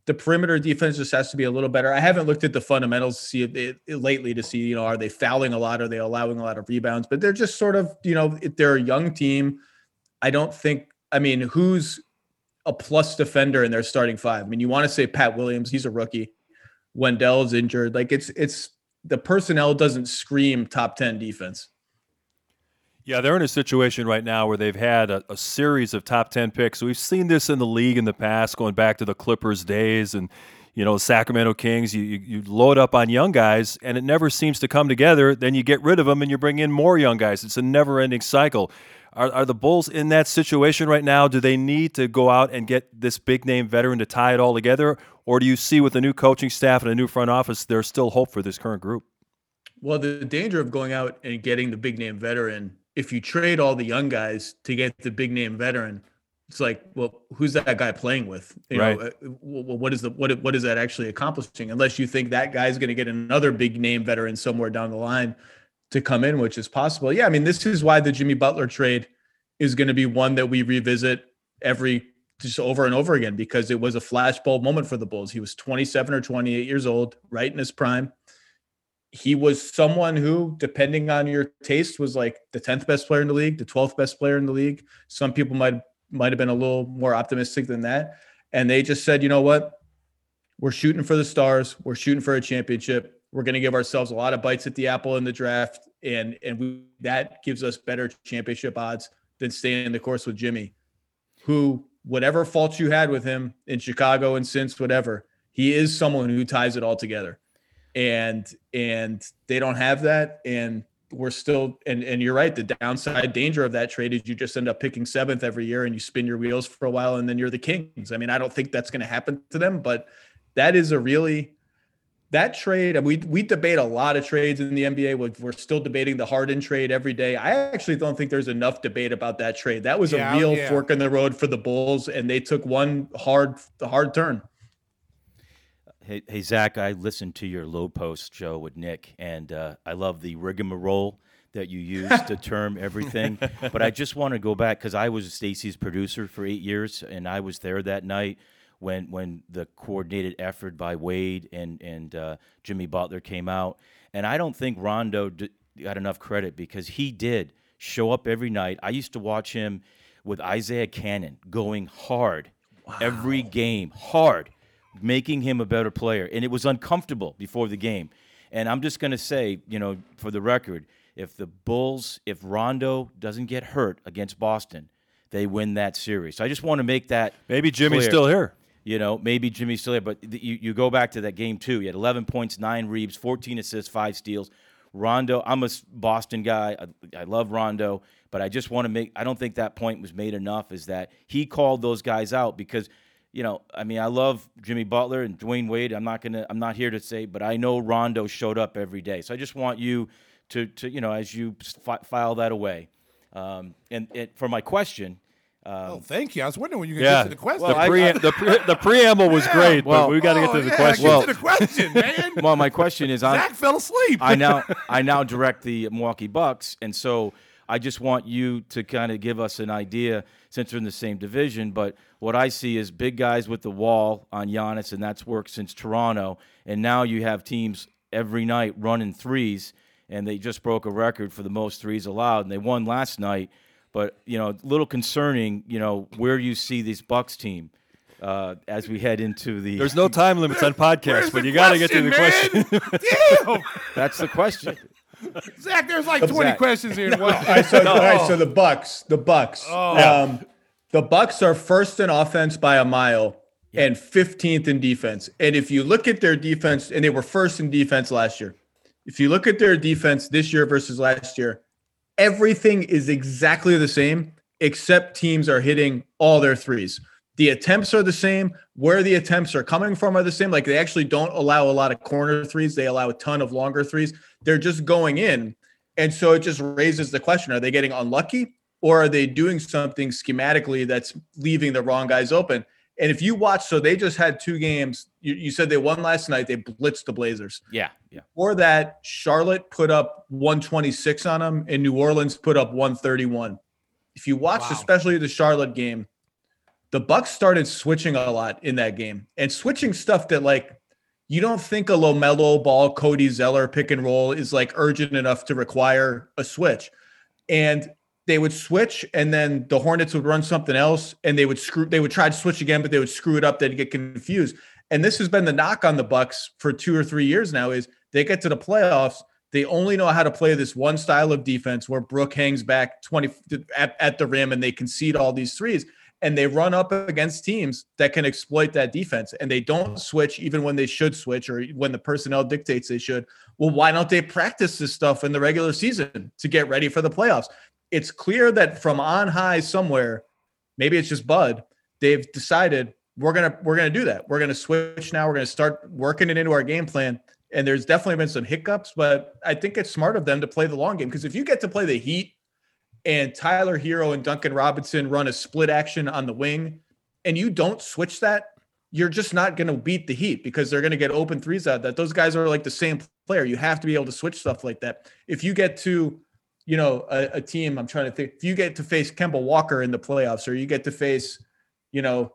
the perimeter defense just has to be a little better. I haven't looked at the fundamentals to see it, it, lately to see, you know, are they fouling a lot? Are they allowing a lot of rebounds? But they're just sort of, you know, they're a young team. I don't think, I mean, who's a plus defender in their starting five? I mean, you want to say Pat Williams, he's a rookie. Wendell's injured. Like it's, it's, the personnel doesn't scream top 10 defense. Yeah, they're in a situation right now where they've had a, a, series of top 10 picks. We've seen this in the league in the past, going back to the Clippers days and, you know, Sacramento Kings. You, you, you, load up on young guys and it never seems to come together. Then you get rid of them and you bring in more young guys. It's a never ending cycle. Are, are the Bulls in that situation right now? Do they need to go out and get this big name veteran to tie it all together? Or do you see with the new coaching staff and a new front office, there's still hope for this current group? Well, the danger of going out and getting the big name veteran if you trade all the young guys to get the big name veteran, it's like, well, who's that guy playing with? You right. know, uh, what is the what what is that actually accomplishing? Unless you think that guy's going to get another big name veteran somewhere down the line to come in, which is possible. Yeah, I mean, this is why the Jimmy Butler trade is going to be one that we revisit every just over and over again because it was a flashbulb moment for the Bulls. He was 27 or 28 years old, right in his prime he was someone who, depending on your taste, was like the 10th best player in the league, the 12th best player in the league. Some people might might have been a little more optimistic than that. And they just said, you know what? We're shooting for the stars. We're shooting for a championship. We're going to give ourselves a lot of bites at the apple in the draft. And and we, that gives us better championship odds than staying in the course with Jimmy, who, whatever faults you had with him in Chicago and since whatever, he is someone who ties it all together and and they don't have that and we're still and and you're right the downside danger of that trade is you just end up picking seventh every year and you spin your wheels for a while and then you're the kings i mean i don't think that's going to happen to them but that is a really that trade, we we debate a lot of trades in the NBA. We're still debating the Harden trade every day. I actually don't think there's enough debate about that trade. That was Yeah, a real yeah. fork in the road for the Bulls, and they took one hard hard turn. Hey, hey, Zach, I listened to your Lowe Post show with Nick, and uh, I love the rigmarole that you use to term everything. But I just want to go back because I was Stacey's producer for eight years, and I was there that night when when the coordinated effort by Wade and and uh, Jimmy Butler came out. And I don't think Rondo d- got enough credit because he did show up every night. I used to watch him with Isaiah Canaan going hard every game, hard making him a better player. And it was uncomfortable before the game. And I'm just going to say, you know, for the record, if the Bulls, if Rondo doesn't get hurt against Boston, they win that series. So I just want to make that Maybe Jimmy's clear. still here. You know, maybe Jimmy's still here. but th- you, you go back to that game too. He had 11 points, nine reads, 14 assists, five steals. Rondo, I'm a Boston guy. I, I love Rondo, but I just want to make. I don't think that point was made enough. Is that he called those guys out because, you know, I mean, I love Jimmy Butler and Dwyane Wade. I'm not gonna. I'm not here to say, but I know Rondo showed up every day. So I just want you to, to you know, as you fi- file that away. Um, and, and for my question, Oh, thank you. I was wondering when you could Yeah. get to the question. the, Well, I- pre- the, pre- the preamble was great, well- but we got to get to Oh, the yeah, question. Get to the question, man. well, my question is, on, Zach fell asleep. I now I now direct the Milwaukee Bucks, and so I just want you to kind of give us an idea since we're in the same division. But what I see is big guys with the wall on Giannis, and that's worked since Toronto. And now you have teams every night running threes, and they just broke a record for the most threes allowed, and they won last night. But you know, a little concerning. You know, where you see this Bucks team uh, as we head into the. There's no time limits on podcasts, but you got to get to the question. man? Damn. That's the question. Zach, there's like 20 Zach. questions here. What? All right, so, all right, so the Bucks, the Bucks, Oh. um, the Bucks are first in offense by a mile and 15th in defense. And if you look at their defense, and they were first in defense last year. If you look at their defense this year versus last year, everything is exactly the same, except teams are hitting all their threes. The attempts are the same. Where the attempts are coming from are the same. Like they actually don't allow a lot of corner threes. They allow a ton of longer threes. They're just going in. And so it just raises the question are they getting unlucky or are they doing something schematically that's leaving the wrong guys open? And if you watch, so they just had two games. You, you said they won last night. They blitzed the Blazers. Yeah, yeah. Before that, Charlotte put up 126 on them, and New Orleans put up 131. If you watch, Wow. especially the Charlotte game, the Bucks started switching a lot in that game and switching stuff that like you don't think a LaMelo Ball, Cody Zeller pick and roll is like urgent enough to require a switch. And they would switch, and then the Hornets would run something else, and they would screw. They would try to switch again, but they would screw it up. They'd get confused. And this has been the knock on the Bucks for two or three years now: is they get to the playoffs, they only know how to play this one style of defense where Brook hangs back twenty at, at the rim, and they concede all these threes. And they run up against teams that can exploit that defense, and they don't switch even when they should switch or when the personnel dictates they should. Well, why don't they practice this stuff in the regular season to get ready for the playoffs? it's clear that from on high somewhere, maybe it's just Bud, they've decided we're gonna we're gonna do that. We're gonna switch now. We're gonna start working it into our game plan. And there's definitely been some hiccups, but I think it's smart of them to play the long game because if you get to play the Heat and Tyler Herro and Duncan Robinson run a split action on the wing, and you don't switch that, you're just not going to beat the Heat because they're going to get open threes out. That those guys are like the same player. You have to be able to switch stuff like that. If you get to you know, a, a, team. I'm trying to think. If you get to face Kemba Walker in the playoffs, or you get to face, you know,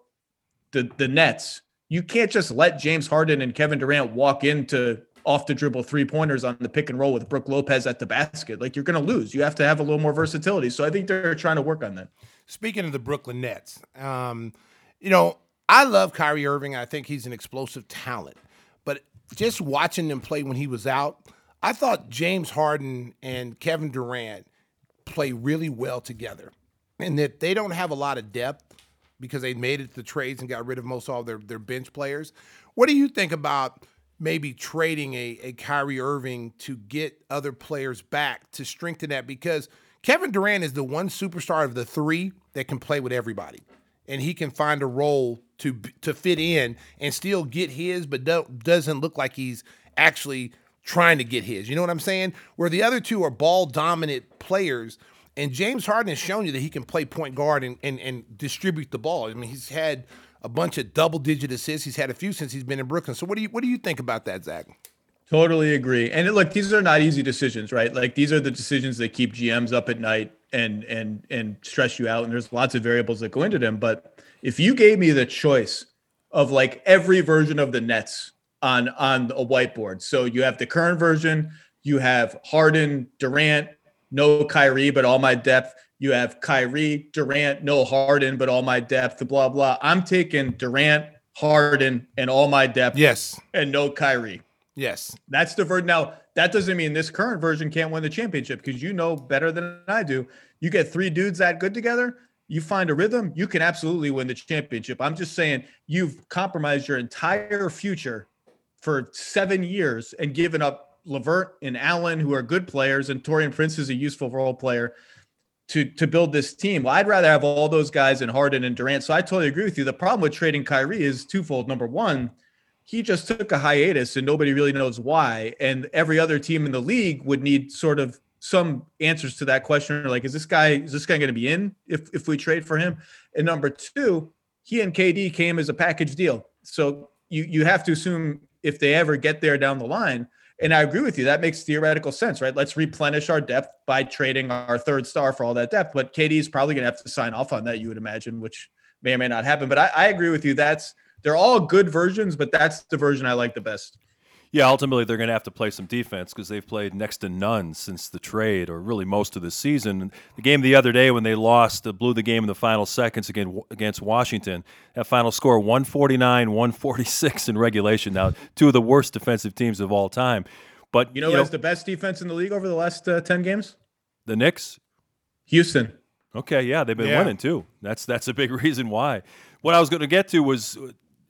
the the Nets, you can't just let James Harden and Kevin Durant walk into off the dribble three pointers on the pick and roll with Brook Lopez at the basket. Like you're going to lose. You have to have a little more versatility. So I think they're trying to work on that. Speaking of the Brooklyn Nets, um, you know, I love Kyrie Irving. I think he's an explosive talent, but just watching them play when he was out. I thought James Harden and Kevin Durant play really well together, and that they don't have a lot of depth because they made it to the trades and got rid of most all their their bench players. What do you think about maybe trading a, a Kyrie Irving to get other players back to strengthen that? Because Kevin Durant is the one superstar of the three that can play with everybody, and he can find a role to to fit in and still get his, but don't, doesn't look like he's actually trying to get his. You know what I'm saying? Where the other two are ball dominant players. And James Harden has shown you that he can play point guard and, and, and distribute the ball. I mean, he's had a bunch of double digit assists. He's had a few since he's been in Brooklyn. So what do you what do you think about that, Zach? Totally agree. And look, these are not easy decisions, right? Like these are the decisions that keep GMs up at night and and and stress you out. And there's lots of variables that go into them. But if you gave me the choice of like every version of the Nets on on a whiteboard, so you have the current version, you have Harden, Durant, no Kyrie, but all my depth. You have Kyrie, Durant, no Harden, but all my depth. Blah blah. I'm taking Durant, Harden, and all my depth. Yes, and no Kyrie. Yes. That's the version. Now, that doesn't mean this current version can't win the championship because you know better than I do. You get three dudes that good together, you find a rhythm, you can absolutely win the championship. I'm just saying you've compromised your entire future for seven years and given up LeVert and Allen, who are good players, and Taurean Prince is a useful role player to to build this team. Well, I'd rather have all those guys in Harden and Durant. So I totally agree with you. The problem with trading Kyrie is twofold. Number one, he just took a hiatus and nobody really knows why. And every other team in the league would need sort of some answers to that question. Like, is this guy is this guy going to be in if if we trade for him? And number two, he and KD came as a package deal. So you you have to assume if they ever get there down the line. And I agree with you. That makes theoretical sense, right? Let's replenish our depth by trading our third star for all that depth. But KD is probably going to have to sign off on that, you would imagine, which may or may not happen. But I, I agree with you. That's they're all good versions, but that's the version I like the best. Yeah, ultimately they're going to have to play some defense because they've played next to none since the trade, or really most of the season. The game the other day when they lost, uh, blew the game in the final seconds again against Washington. That final score 149, 146 in regulation. Now, two of the worst defensive teams of all time. But you know, you know the best defense in the league over the last uh, ten games? The Knicks, Houston. Okay, yeah, they've been yeah. winning too. That's that's a big reason why. What I was going to get to was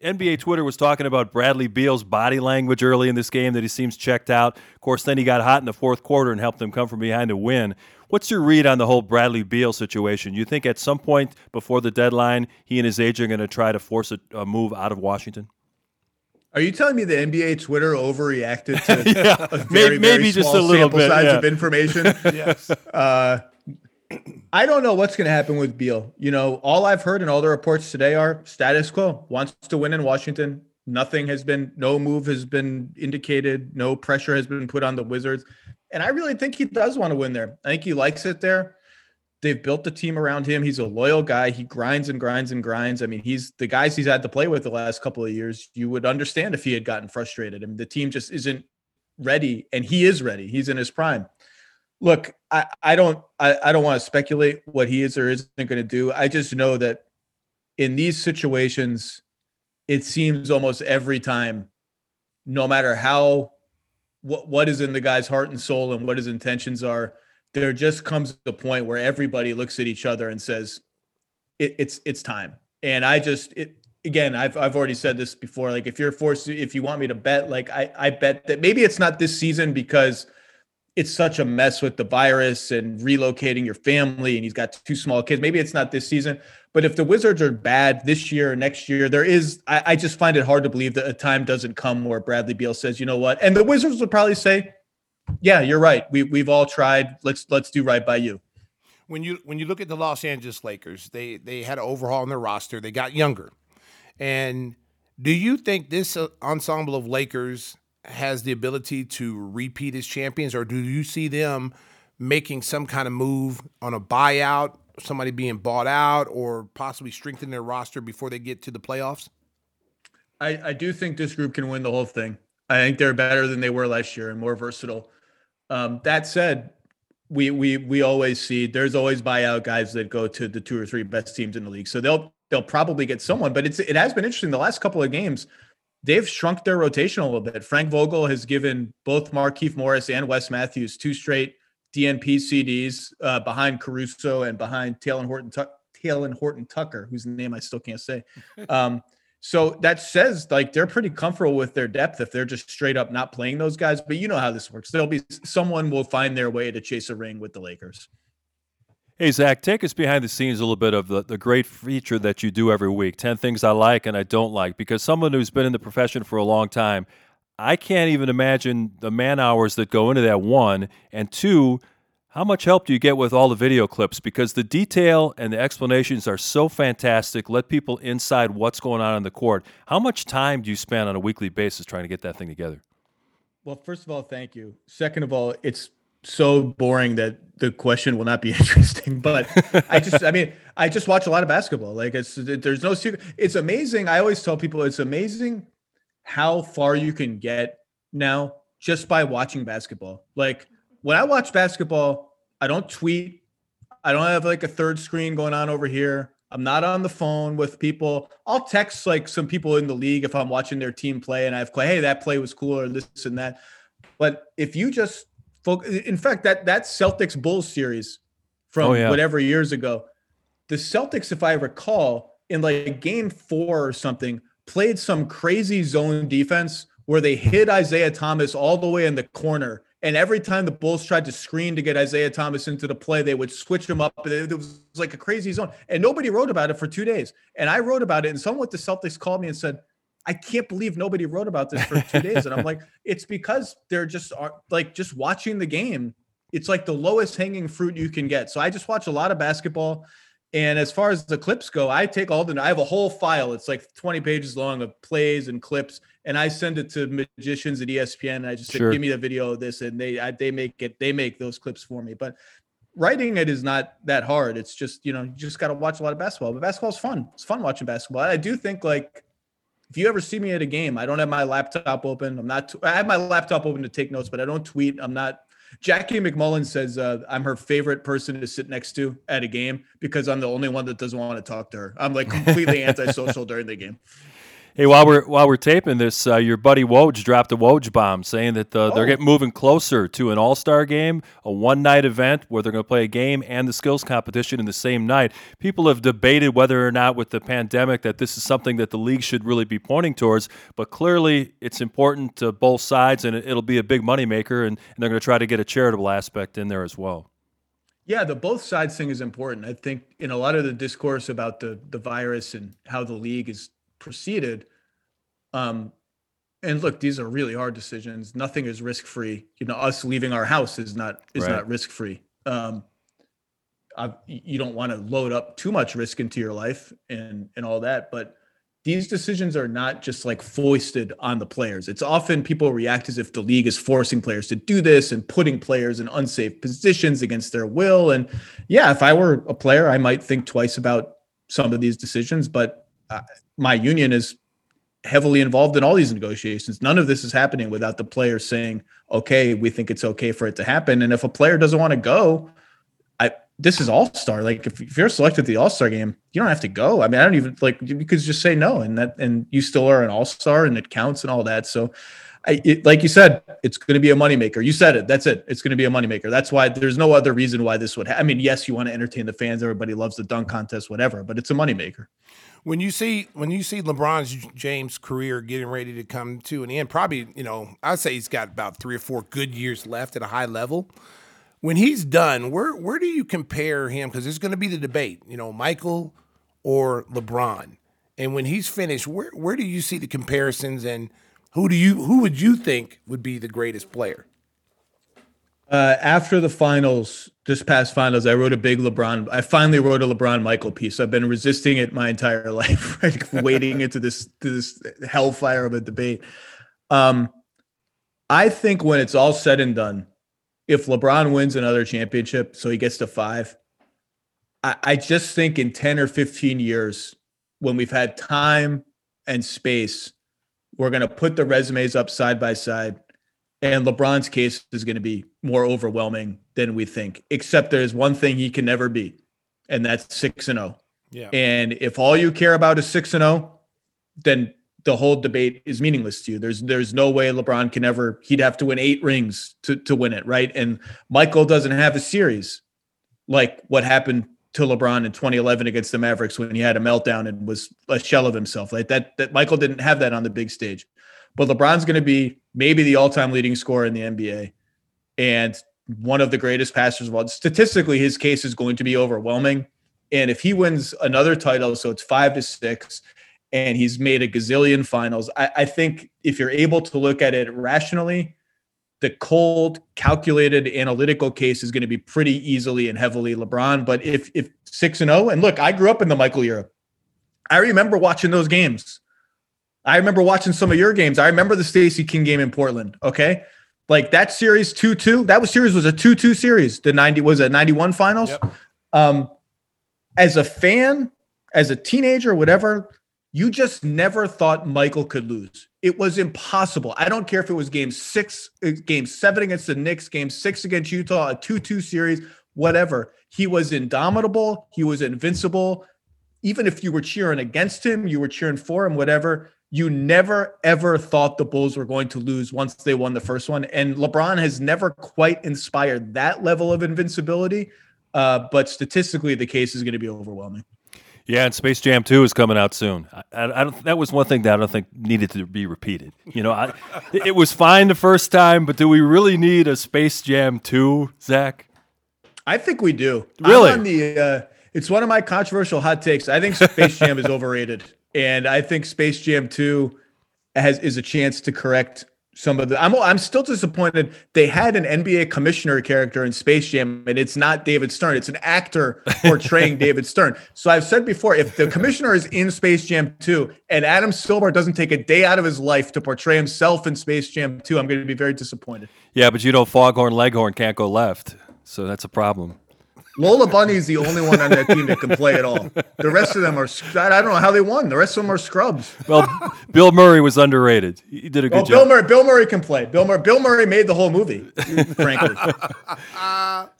NBA Twitter was talking about Bradley Beal's body language early in this game that he seems checked out. Of course, then he got hot in the fourth quarter and helped them come from behind to win. What's your read on the whole Bradley Beal situation? You think at some point before the deadline, he and his agent are going to try to force a, a move out of Washington? Are you telling me the NBA Twitter overreacted to yeah, a very, maybe, very just a little sample bit, size yeah. of information? yes. Uh, I don't know what's going to happen with Beal. You know, all I've heard and all the reports today are status quo. Wants to win in Washington. Nothing has been, no move has been indicated. No pressure has been put on the Wizards. And I really think he does want to win there. I think he likes it there. They've built the team around him. He's a loyal guy. He grinds and grinds and grinds. I mean, he's the guys he's had to play with the last couple of years. You would understand if he had gotten frustrated. I mean, the team just isn't ready, and he is ready. He's in his prime look, I, I don't I, I don't want to speculate what he is or isn't going to do. I just know that in these situations, it seems almost every time, no matter how what what is in the guy's heart and soul and what his intentions are, there just comes a point where everybody looks at each other and says, it, "It's it's time." And I just it again, I've I've already said this before. Like if you're forced, to, if you want me to bet, like I I bet that maybe it's not this season because it's such a mess with the virus and relocating your family and he's got two small kids. Maybe it's not this season but if the wizards are bad this year or next year there is I, I, just find it hard to believe that a time doesn't come where bradley beal says you know what? And the wizards would probably say yeah you're right. We, we've all tried. Let's let's do right by you. When you when you look at the los angeles lakers they they had an overhaul in their roster. They got younger. And do you think this uh, ensemble of lakers has the ability to repeat as champions, or do you see them making some kind of move on a buyout, somebody being bought out, or possibly strengthen their roster before they get to the playoffs? I, I do think this group can win the whole thing. I think they're better than they were last year and more versatile. Um, that said, we we we always see there's always buyout guys that go to the two or three best teams in the league. So they'll they'll probably get someone. But it's it has been interesting the last couple of games they've shrunk their rotation a little bit. Frank Vogel has given both Markieff Morris and Wes Matthews two straight DNP CDs uh, behind Caruso and behind Talen Horton, Horton Tucker, whose name I still can't say. Um, so that says like they're pretty comfortable with their depth if they're just straight up not playing those guys. But you know how this works. There'll be someone will find their way to chase a ring with the Lakers. Hey, Zach, take us behind the scenes a little bit of the, the great feature that you do every week 10 things I like and I don't like. Because someone who's been in the profession for a long time, I can't even imagine the man hours that go into that one. And two, how much help do you get with all the video clips? Because the detail and the explanations are so fantastic. Let people inside what's going on in the court. How much time do you spend on a weekly basis trying to get that thing together? Well, first of all, thank you. Second of all, it's so boring that the question will not be interesting. But I just, I mean, I just watch a lot of basketball. Like it's, there's no secret. It's amazing. I always tell people it's amazing how far you can get now just by watching basketball. Like when I watch basketball, I don't tweet. I don't have like a third screen going on over here. I'm not on the phone with people. I'll text like some people in the league if I'm watching their team play and I have, hey, that play was cool or this and that. But if you just in fact, that that Celtics Bulls series from oh, yeah. whatever years ago, the Celtics, if I recall, in like game four or something, played some crazy zone defense where they hid Isaiah Thomas all the way in the corner. And every time the Bulls tried to screen to get Isaiah Thomas into the play, they would switch him up. It was like a crazy zone. And nobody wrote about it for two days. And I wrote about it. And someone with the Celtics called me and said, I can't believe nobody wrote about this for two days. And I'm like, it's because they're just uh, like just watching the game. It's like the lowest hanging fruit you can get. So I just watch a lot of basketball. And as far as the clips go, I take all the I have a whole file. It's like 20 pages long of plays and clips, and I send it to magicians at ESPN. And I just sure. say, give me the video of this, and they I, they make it. They make those clips for me. But writing it is not that hard. It's just you know you just got to watch a lot of basketball. But basketball's fun. It's fun watching basketball. I do think like if you ever see me at a game, I don't have my laptop open. I'm not. I have my laptop open to take notes, but I don't tweet. I'm not. Jackie MacMullan says uh, I'm her favorite person to sit next to at a game because I'm the only one that doesn't want to talk to her. I'm like completely antisocial during the game. Hey, while we're while we're taping this, uh, your buddy Woj dropped a Woj bomb, saying that uh, oh. they're getting moving closer to an All Star game, a one night event where they're going to play a game and the skills competition in the same night. People have debated whether or not, with the pandemic, that this is something that the league should really be pointing towards. But clearly, it's important to both sides, and it'll be a big moneymaker, and, and they're going to try to get a charitable aspect in there as well. Yeah, the both sides thing is important. I think in a lot of the discourse about the the virus and how the league is proceeded. Um, and look, these are really hard decisions. Nothing is risk free. You know, us leaving our house is not is right. not risk free. Um, I, you don't want to load up too much risk into your life and and all that, but these decisions are not just like foisted on the players. It's often people react as if the league is forcing players to do this and putting players in unsafe positions against their will. And yeah, if I were a player, I might think twice about some of these decisions, but uh, my union is heavily involved in all these negotiations. None of this is happening without the players saying, "Okay, we think it's okay for it to happen." And if a player doesn't want to go, I this is All Star. Like if, if you're selected the All Star game, you don't have to go. I mean, I don't even like you could just say no, and that and you still are an All Star, and it counts and all that. So. I, it, like you said, it's going to be a moneymaker. You said it. That's it. It's going to be a moneymaker. That's why there's no other reason why this would. Ha- I mean, yes, you want to entertain the fans. Everybody loves the dunk contest, whatever. But it's a moneymaker when you see when you see LeBron's James career getting ready to come to an end, probably you know I'd say he's got about three or four good years left at a high level. When he's done, where where do you compare him? Because there's going to be the debate, you know, Michael or LeBron. And when he's finished, where where do you see the comparisons, and who do you who would you think would be the greatest player? Uh, after the finals, this past finals, I wrote a big LeBron. I finally wrote a LeBron Michael piece. I've been resisting it my entire life, wading into this this hellfire of a debate. Um, I think when it's all said and done, if LeBron wins another championship, so he gets to five, I, I just think in ten or fifteen years, when we've had time and space, we're going to put the resumes up side by side and LeBron's case is going to be more overwhelming than we think, except there's one thing he can never be, and that's 6 and 0. Yeah. And if all you care about is 6 and 0, then the whole debate is meaningless to you. There's there's no way LeBron can ever he'd have to win 8 rings to to win it, right? And Michael doesn't have a series like what happened to LeBron in 2011 against the Mavericks when he had a meltdown and was a shell of himself. Like that that Michael didn't have that on the big stage. But LeBron's going to be maybe the all-time leading scorer in the NBA and one of the greatest passers of all. Statistically, his case is going to be overwhelming. And if he wins another title, so it's five to six, and he's made a gazillion finals. I, I think if you're able to look at it rationally, the cold, calculated, analytical case is going to be pretty easily and heavily LeBron. But if if six and zero, oh, and look, I grew up in the Michael era. I remember watching those games. I remember watching some of your games. I remember the Stacey King game in Portland. Okay. Like that series 2 2, that was series was a 2 2 series. The 90 was a 91 finals. Yep. Um, as a fan, as a teenager, whatever, you just never thought Michael could lose. It was impossible. I don't care if it was game six, uh, game seven against the Knicks, game six against Utah, a 2 2 series, whatever. He was indomitable. He was invincible. Even if you were cheering against him, you were cheering for him, whatever. You never, ever thought the Bulls were going to lose once they won the first one. And LeBron has never quite inspired that level of invincibility. Uh, but statistically, the case is going to be overwhelming. Yeah, and Space Jam 2 is coming out soon. I, I, I that was one thing that I don't think needed to be repeated. You know, I, it was fine the first time, but do we really need a Space Jam 2, Zach? I think we do. Really? The, uh, it's one of my controversial hot takes. I think Space Jam is overrated, and I think Space Jam 2 has is a chance to correct some of the I'm I'm still disappointed they had an NBA commissioner character in Space Jam and it's not David Stern. It's an actor portraying David Stern. So I've said before if the commissioner is in Space Jam 2 and Adam Silver doesn't take a day out of his life to portray himself in Space Jam 2 I'm going to be very disappointed. Yeah but you know Foghorn Leghorn can't go left so that's a problem Lola Bunny is the only one on that team that can play at all. The rest of them are, I don't know how they won. The rest of them are scrubs. Well, Bill Murray was underrated. He did a good well, job. Bill Murray, Bill Murray can play. Bill Murray, Bill Murray made the whole movie, frankly.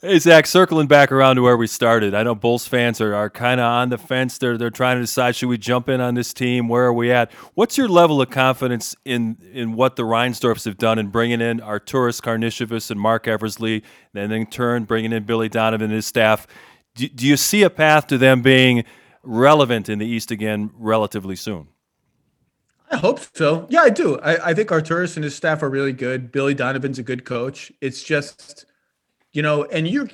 hey, Zach, circling back around to where we started. I know Bulls fans are, are kind of on the fence. They're, they're trying to decide should we jump in on this team? Where are we at? What's your level of confidence in, in what the Reinsdorfs have done in bringing in Arturas Karnisovas and Marc Eversley, and then in turn bringing in Billy Donovan and his staff? Do, do you see a path to them being relevant in the East again relatively soon? I hope so. Yeah, I do. I, I think Arturas and his staff are really good. Billy Donovan's a good coach. It's just, you know, and you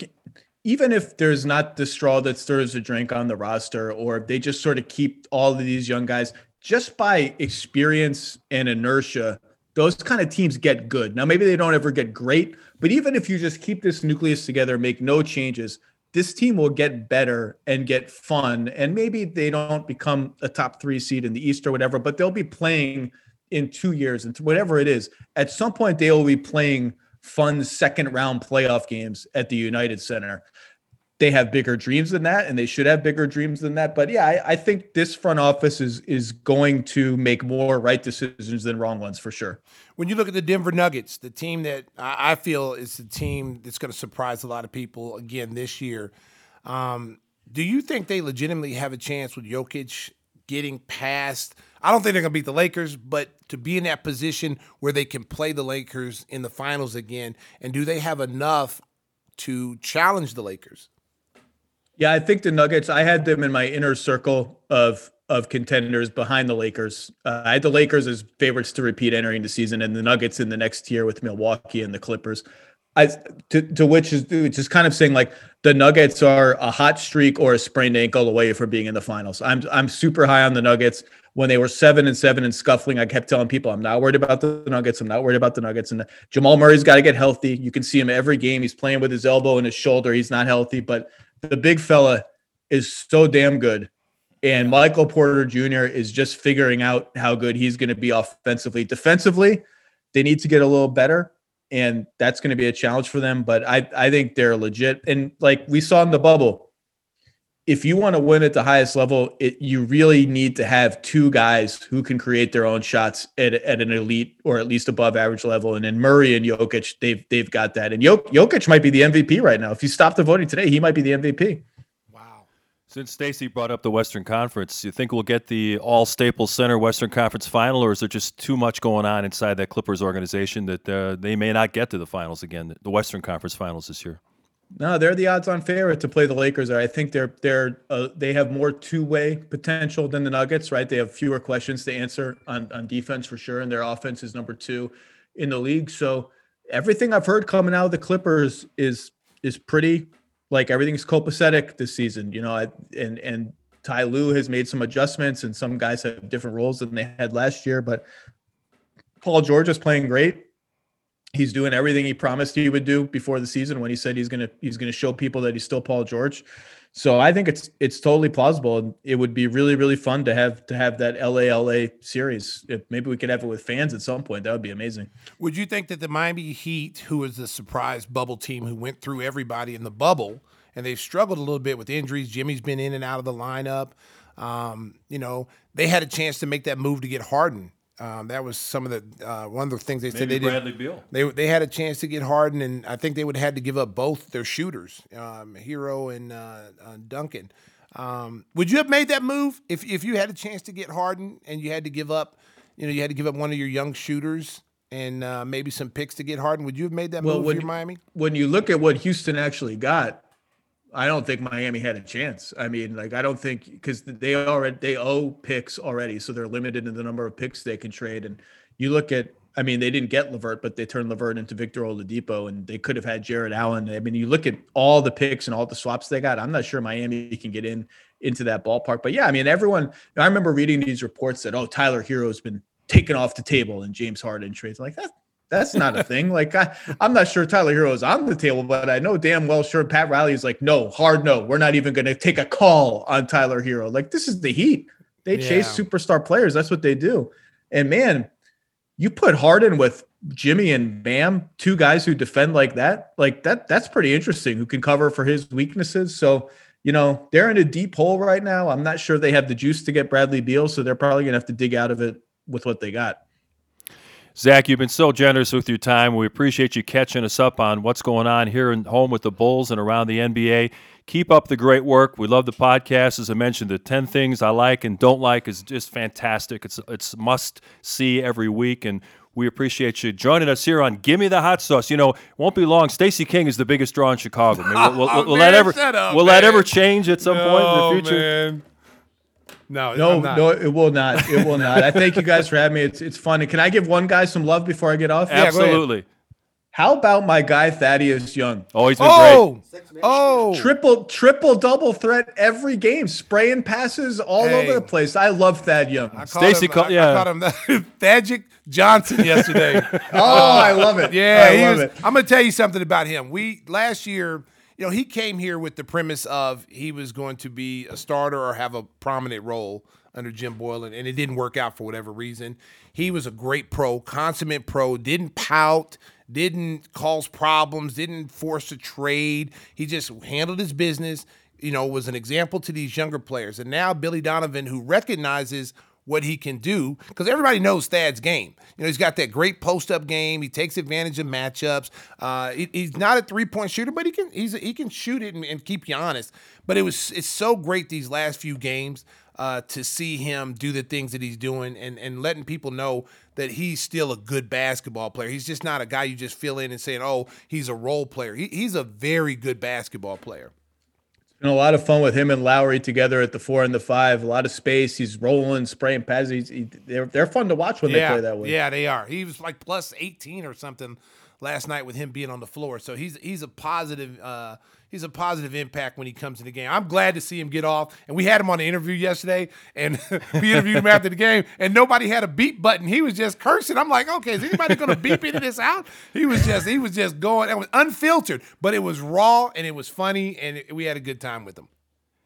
even if there's not the straw that stirs the drink on the roster, or they just sort of keep all of these young guys, just by experience and inertia, those kind of teams get good. Now, maybe they don't ever get great, but even if you just keep this nucleus together, make no changes, this team will get better and get fun. And maybe they don't become a top three seed in the East or whatever, but they'll be playing in two years and whatever it is. At some point, they will be playing fun second round playoff games at the United Center. They have bigger dreams than that, and they should have bigger dreams than that. But yeah, I, I think this front office is is going to make more right decisions than wrong ones for sure when you look at the Denver Nuggets, the team that I feel is the team that's going to surprise a lot of people again this year, um, do you think they legitimately have a chance with Jokic getting past? I don't think they're going to beat the Lakers, but to be in that position where they can play the Lakers in the finals again, and do they have enough to challenge the Lakers? Yeah, I think the Nuggets. I had them in my inner circle of of contenders behind the Lakers. Uh, I had the Lakers as favorites to repeat entering the season, and the Nuggets in the next year with Milwaukee and the Clippers. I to, to which is just kind of saying like the Nuggets are a hot streak or a sprained ankle away from being in the finals. I'm I'm super high on the Nuggets. When they were seven and seven and scuffling, I kept telling people I'm not worried about the Nuggets. I'm not worried about the Nuggets. And Jamal Murray's got to get healthy. You can see him every game. He's playing with his elbow and his shoulder. He's not healthy, but the big fella is so damn good and Michael Porter Jr. is just figuring out how good he's going to be offensively. Defensively, they need to get a little better, and that's going to be a challenge for them. But I, I think they're legit. And like we saw in the bubble, if you want to win at the highest level, it, you really need to have two guys who can create their own shots at, at an elite or at least above average level. And in Murray and Jokic, they've they've got that. And Jokic might be the MVP right now. If you stop the voting today, he might be the MVP. Wow! Since Stacey brought up the Western Conference, you think we'll get the all Staples Center Western Conference final, or is there just too much going on inside that Clippers organization that uh, they may not get to the finals again, the Western Conference finals this year? No, they're the odds-on favorite to play the Lakers. I think they're they're uh, they have more two-way potential than the Nuggets, right? They have fewer questions to answer on on defense for sure, and their offense is number two in the league. So everything I've heard coming out of the Clippers is is pretty like everything's copacetic this season, you know, and and Ty Lue has made some adjustments, and some guys have different roles than they had last year. But Paul George is playing great. He's doing everything he promised he would do before the season when he said he's gonna he's gonna show people that he's still Paul George. So I think it's it's totally plausible, and it would be really really fun to have to have that LALA series. If maybe we could have it with fans at some point, that would be amazing. Would you think that the Miami Heat, who was the surprise bubble team who went through everybody in the bubble, and they've struggled a little bit with injuries. Jimmy's been in and out of the lineup. Um, you know, they had a chance to make that move to get Harden. Um, that was some of the uh, one of the things they said they Bradley did. Beal. They they had a chance to get Harden, and I think they would have had to give up both their shooters, um, Herro and uh, uh, Duncan. Um, would you have made that move if if you had a chance to get Harden and you had to give up, you know, you had to give up one of your young shooters and uh, maybe some picks to get Harden? Would you have made that move when, for Miami? when you look at what Houston actually got, I don't think Miami had a chance. I mean, like I don't think because they already they owe picks already, so they're limited in the number of picks they can trade. And you look at, I mean, they didn't get LeVert, but they turned LeVert into Victor Oladipo, and they could have had Jarrett Allen. I mean, you look at all the picks and all the swaps they got. I'm not sure Miami can get in into that ballpark. But yeah, I mean, everyone. I remember reading these reports that oh, Tyler Herro's been taken off the table and James Harden trades. Like that, that's not a thing. Like I, I'm not sure Tyler Herro is on the table, but I know damn well sure Pat Riley is like, no, hard no. We're not even going to take a call on Tyler Herro. Like this is the Heat. They chase superstar players. That's what they do. And man, you put Harden with Jimmy and Bam, two guys who defend like that. Like that. That's pretty interesting. Who can cover for his weaknesses. So. You know, they're in a deep hole right now. I'm not sure they have the juice to get Bradley Beal, so they're probably going to have to dig out of it with what they got. Zach, you've been so generous with your time. We appreciate you catching us up on what's going on here and home with the Bulls and around the NBA. Keep up the great work. We love the podcast. As I mentioned, the 10 things I like and don't like is just fantastic. It's it's must see every week and we appreciate you joining us here on Gimme the Hot Sauce. You know, it won't be long. Stacey King is the biggest draw in Chicago. I mean, will, will- oh, will that Man, ever up, will that ever change at some point in the future? man. No, No, no, it will not. It will not. I thank you guys for having me. It's it's fun. Can I give one guy some love before I get off? go ahead. Absolutely. How about my guy Thaddeus Young? Oh, he's been great. Oh, oh, Triple, triple, double threat every game, spraying passes all Hey. over the place. I love Thad Young. I called him, call- yeah. I called him Thadjic Johnson yesterday. Oh, I love it. Yeah, I love was, it. I'm gonna tell you something about him. We last year, you know, he came here with the premise of he was going to be a starter or have a prominent role under Jim Boylen, and it didn't work out for whatever reason. He was a great pro, consummate pro, didn't pout, didn't cause problems, didn't force a trade. He just handled his business. You know, was an example to these younger players. And now Billy Donovan, who recognizes what he can do because everybody knows Thad's game. You know, he's got that great post up game. He takes advantage of matchups. Uh, he- he's not a three point shooter, but he can he's he can shoot it and, and keep you honest. But it was it's so great these last few games uh, to see him do the things that he's doing and and letting people know that he's still a good basketball player. He's just not a guy you just fill in and saying, oh, he's a role player. He, he's a very good basketball player. Been a lot of fun with him and Lauri together at the four and the five. A lot of space. He's rolling, spraying passes. He's, he, they're they're fun to watch when they play that way. Yeah, they are. He was like plus 18 or something last night with him being on the floor. So he's he's a positive uh he's a positive impact when he comes to the game. I'm glad to see him get off. And we had him on the interview yesterday and we interviewed him after the game and nobody had a beep button. He was just cursing. I'm like, "Okay, is anybody going to beep any of this out?" He was just he was just going it was unfiltered, but it was raw and it was funny and it, we had a good time with him.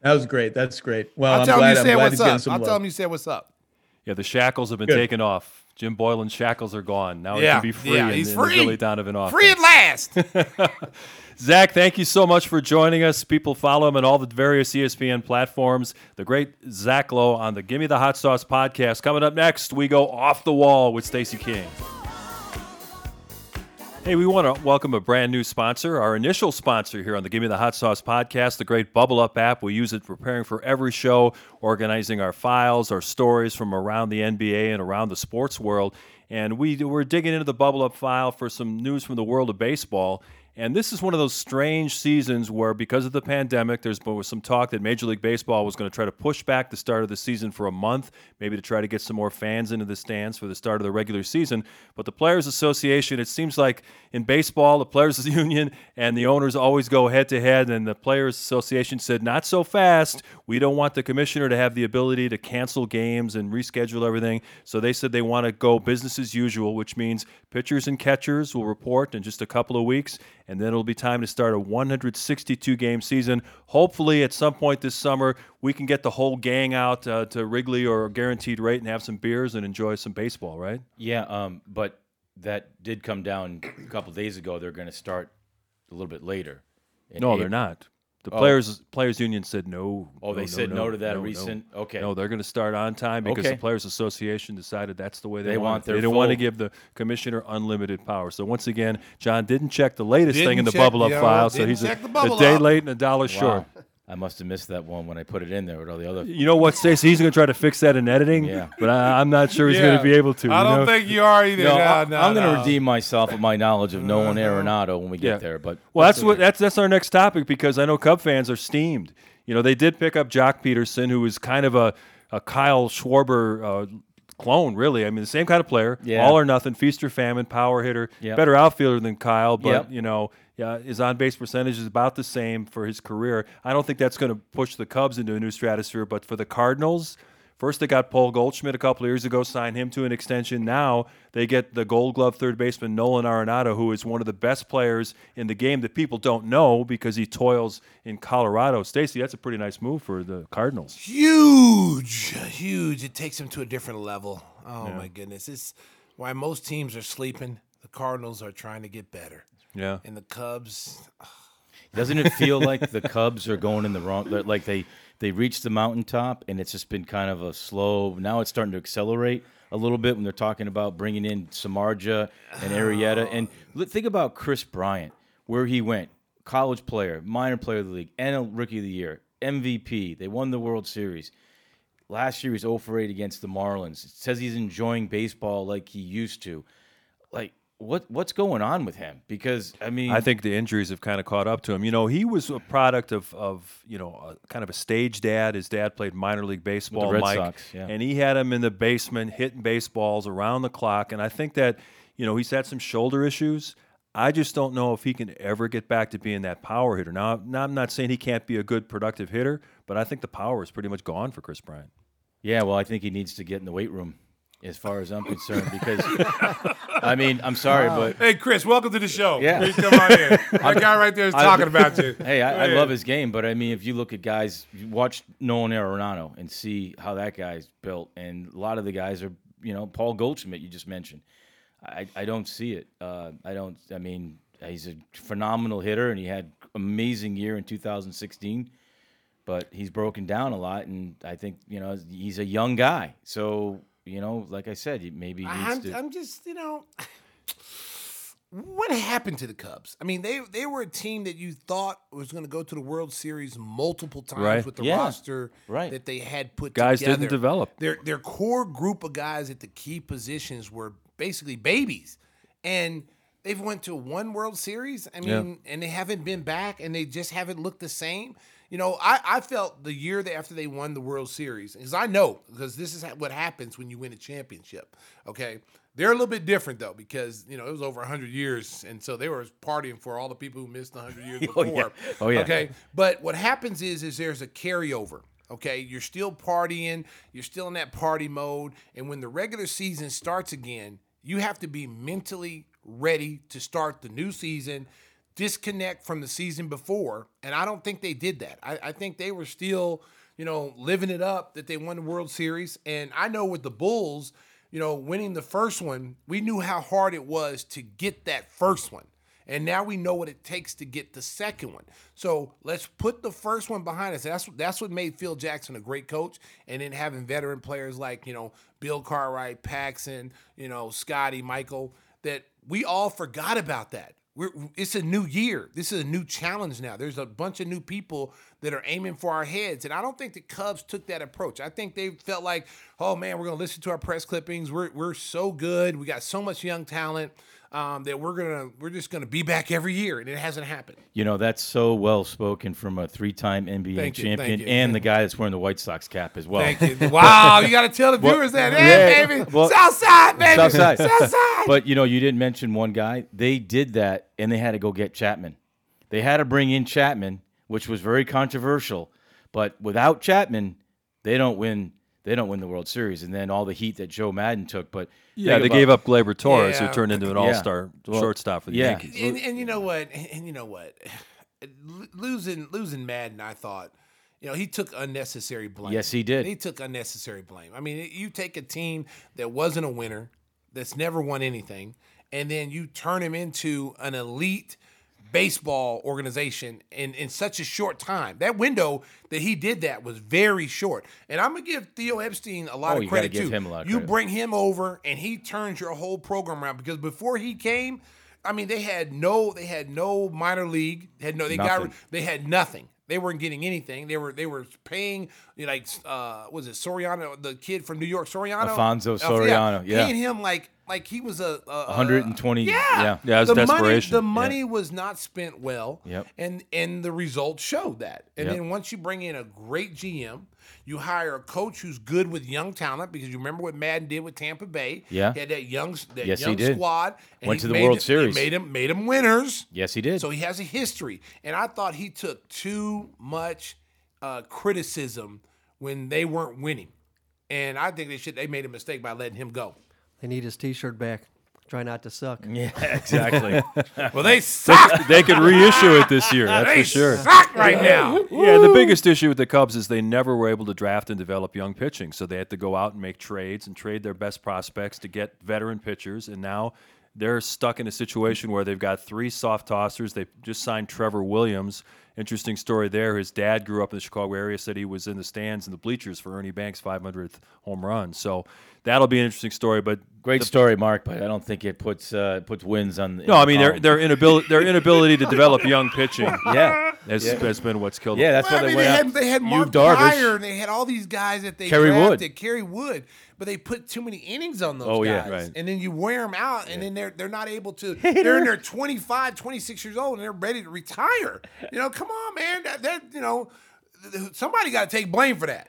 That was great. That's great. Well, I'll I'm tell glad, him you said what's he's getting up. some I'll love. tell him you said what's up. Yeah, the shackles have been Good. taken off. Jim Boylen's shackles are gone. Now he can be free yeah, in, he's in free. the Billy Donovan offense. Free at last. Zach, thank you so much for joining us. People follow him on all the various ESPN platforms. The great Zach Lowe on the Gimme the Hot Sauce podcast. Coming up next, we go off the wall with Stacey King. Hey, we want to welcome a brand new sponsor, our initial sponsor here on the Gimme the Hot Sauce podcast, the great Bubble Up app. We use it preparing for every show, organizing our files, our stories from around the NBA and around the sports world. And we, we're digging into the Bubble Up file for some news from the world of baseball. And this is one of those strange seasons where, because of the pandemic, there's been some talk that Major League Baseball was going to try to push back the start of the season for a month, maybe to try to get some more fans into the stands for the start of the regular season. But the Players Association, it seems like in baseball, the Players Union and the owners always go head to head. And the Players Association said, not so fast. We don't want the commissioner to have the ability to cancel games and reschedule everything. So they said they want to go business as usual, which means pitchers and catchers will report in just a couple of weeks and then it'll be time to start a 162 game season. Hopefully, at some point this summer, we can get the whole gang out uh, to Wrigley or Guaranteed Rate and have some beers and enjoy some baseball, right? Yeah, um, but that did come down a couple days ago. They're going to start a little bit later. No, April. they're not. The oh. players players union said no. Oh, they said no to that recent- No. okay. No, they're going to start on time because Okay. the players association decided that's the way they, They want. want it. their They didn't want to full- give the commissioner unlimited power. So once again, John didn't check the latest thing in Didn't the check- bubble up yeah, file, so didn't he's a, check the a day up. late and a dollar short. Wow. I must have missed that one when I put it in there with all the other. You know what, Stacey? He's going to try to fix that in editing, Yeah. but I, I'm not sure he's going to be able to. I don't know? think you are either. No, No, I, no, am going to redeem myself with my knowledge of Nolan Arenado when we get Yeah. there. But Well, that's what that's that's our next topic because I know Cub fans are steamed. You know, they did pick up Joc Pederson, who is kind of a, a Kyle Schwarber uh, clone, really. I mean, the same kind of player, Yeah. all or nothing, feast or famine, power hitter, Yep. better outfielder than Kyle, but Yep. you know, yeah, his on base percentage is about the same for his career. I don't think that's going to push the Cubs into a new stratosphere, but for the Cardinals. First, they got Paul Goldschmidt a couple of years ago, signed him to an extension. Now they get the Gold Glove third baseman Nolan Arenado, who is one of the best players in the game that people don't know because he toils in Colorado. Stacey, that's a pretty nice move for the Cardinals. huge, huge. It takes them to a different level. Oh my goodness, it's why most teams are sleeping. The Cardinals are trying to get better, Yeah. and the Cubs. Doesn't it feel like the Cubs are going in the wrong? Like they they reached the mountaintop and it's just been kind of a slow. Now it's starting to accelerate a little bit when they're talking about bringing in Samardzija and Arrieta. And think about Kris Bryant, where he went, college player, minor player of the league, and a rookie of the year, MVP. They won the World Series. Last year he's 0 for 8 against the Marlins. It says he's enjoying baseball like he used to. Like what what's going on with him? Because I mean, I think the injuries have kind of caught up to him. You know, he was a product of, of you know, a, kind of a stage dad. His dad played minor league baseball, Mike, Sox, yeah. and he had him in the basement hitting baseballs around the clock. And I think that, you know, he's had some shoulder issues. I just don't know if he can ever get back to being that power hitter. Now, now I'm not saying he can't be a good productive hitter, but I think the power is pretty much gone for Kris Bryant. Yeah, well, I think he needs to get in the weight room, as far as I'm concerned. Because, I mean, I'm sorry, but Hey, Kris, welcome to the show. Yeah. Please come on in. That guy right there is talking about you. hey, I, I love his game. But I mean, if you look at guys, you watch Nolan Arenado and see how that guy's built, and a lot of the guys are, you know, Paul Goldschmidt you just mentioned. I, I don't see it. Uh, I don't. I mean, he's a phenomenal hitter, and he had amazing year in 2016. But he's broken down a lot, and I think you know he's a young guy. So you know, like I said, maybe I'm, to. I'm just, you know, what happened to the Cubs? I mean, they they were a team that you thought was going to go to the World Series multiple times Right. with the Yeah. roster Right. that they had put together. Guys together. didn't develop. Their their core group of guys at the key positions were basically babies, and they've went to one World Series. I Yeah. mean, and they haven't been back, and they just haven't looked the same. You know, I, I felt the year after they won the World Series, because I know, because this is what happens when you win a championship. Okay. They're a little bit different, though, because, you know, it was over 100 years. And so they were partying for all the people who missed 100 years before. Oh, yeah. Oh, yeah. Okay. But what happens is, is there's a carryover. Okay. You're still partying. You're still in that party mode. And when the regular season starts again, you have to be mentally ready to start the new season disconnect from the season before. And I don't think they did that. I, I think they were still, you know, living it up that they won the World Series. And I know with the Bulls, you know, winning the first one, we knew how hard it was to get that first one. And now we know what it takes to get the second one. So let's put the first one behind us. That's that's what made Phil Jackson a great coach. And then having veteran players like, you know, Bill Cartwright, Paxson, you know, Scotty, Michael, that we all forgot about that. We're, it's a new year. This is a new challenge now. There's a bunch of new people that are aiming for our heads. And I don't think the Cubs took that approach. I think they felt like, oh man, we're going to listen to our press clippings. We're, we're so good. We got so much young talent um, that we're gonna we're just gonna be back every year, and it hasn't happened. You know, that's so well spoken from a three-time NBA Thank champion thank you. and the guy that's wearing the White Sox cap as well. Thank you. Wow, you got to tell the viewers that, hey, yeah, baby, well, Southside, baby, Southside. Southside. But you know, you didn't mention one guy. They did that, and they had to go get Chapman. They had to bring in Chapman, which was very controversial. But without Chapman, they don't win. They don't win the World Series, and then all the heat that Joe Maddon took. But Yeah, they about- gave up Gleyber Torres, Yeah. who turned into an all-star Well, shortstop for the yeah. Yankees. and, and you know what? And you know what? L- Losing losing Maddon, I thought, you know, he took unnecessary blame. Yes, he did. He took unnecessary blame. I mean, you take a team that wasn't a winner, that's never won anything, and then you turn him into an elite baseball organization in, in such a short time. That window that he did that was very short. And I'm gonna give Theo Epstein a lot Oh, of credit too. him a lot of you credit. bring him over and he turns your whole program around because before he came, I mean they had no they had no minor league, had no they got they had nothing. They weren't getting anything. They were they were paying you know, like uh was it Soriano, the kid from New York, Soriano? Alfonso Uh, Soriano, yeah. Paying him like like he was a, a 120 yeah, yeah. Yeah, it was the money, desperation. the Yeah. money was not spent well. Yep. And and the results showed that. And Yep. then once you bring in a great GM, you hire a coach who's good with young talent because you remember what Maddon did with Tampa Bay. Yeah. He had that young that Yes, young squad. and Went he to the World it- Series. Made him made them winners. Yes, he did. So he has a history. And I thought he took too much uh, criticism when they weren't winning. And I think they should they made a mistake by letting him go. They need his T-shirt back. Try not to suck. yeah, exactly. Well, they suck. they could reissue it this year, that's they for sure. suck right now. Yeah, the biggest issue with the Cubs is they never were able to draft and develop young pitching. So they had to go out and make trades and trade their best prospects to get veteran pitchers. And now they're stuck in a situation where they've got three soft tossers. They just signed Trevor Williams. Interesting story there. His dad grew up in the Chicago area, said he was in the stands in the bleachers for Ernie Banks' 500th home run. So that'll be an interesting story. But Great story, Mark, but I don't think it puts uh, puts wins on. no, I mean their their inability their inability to develop young pitching yeah, has, has been what's killed yeah. them. That's Well, why I they mean, went they had they had Mark Darvish. Prior and they had all these guys that they Kerry Wood. drafted, Kerry Wood, but they put too many innings on those Oh, yeah. guys. Right. And then you wear them out, and then they're they're not able to. They're in their 25, 26 years old, and they're ready to retire. You know, come on, man. That, that you know, somebody got to take blame for that.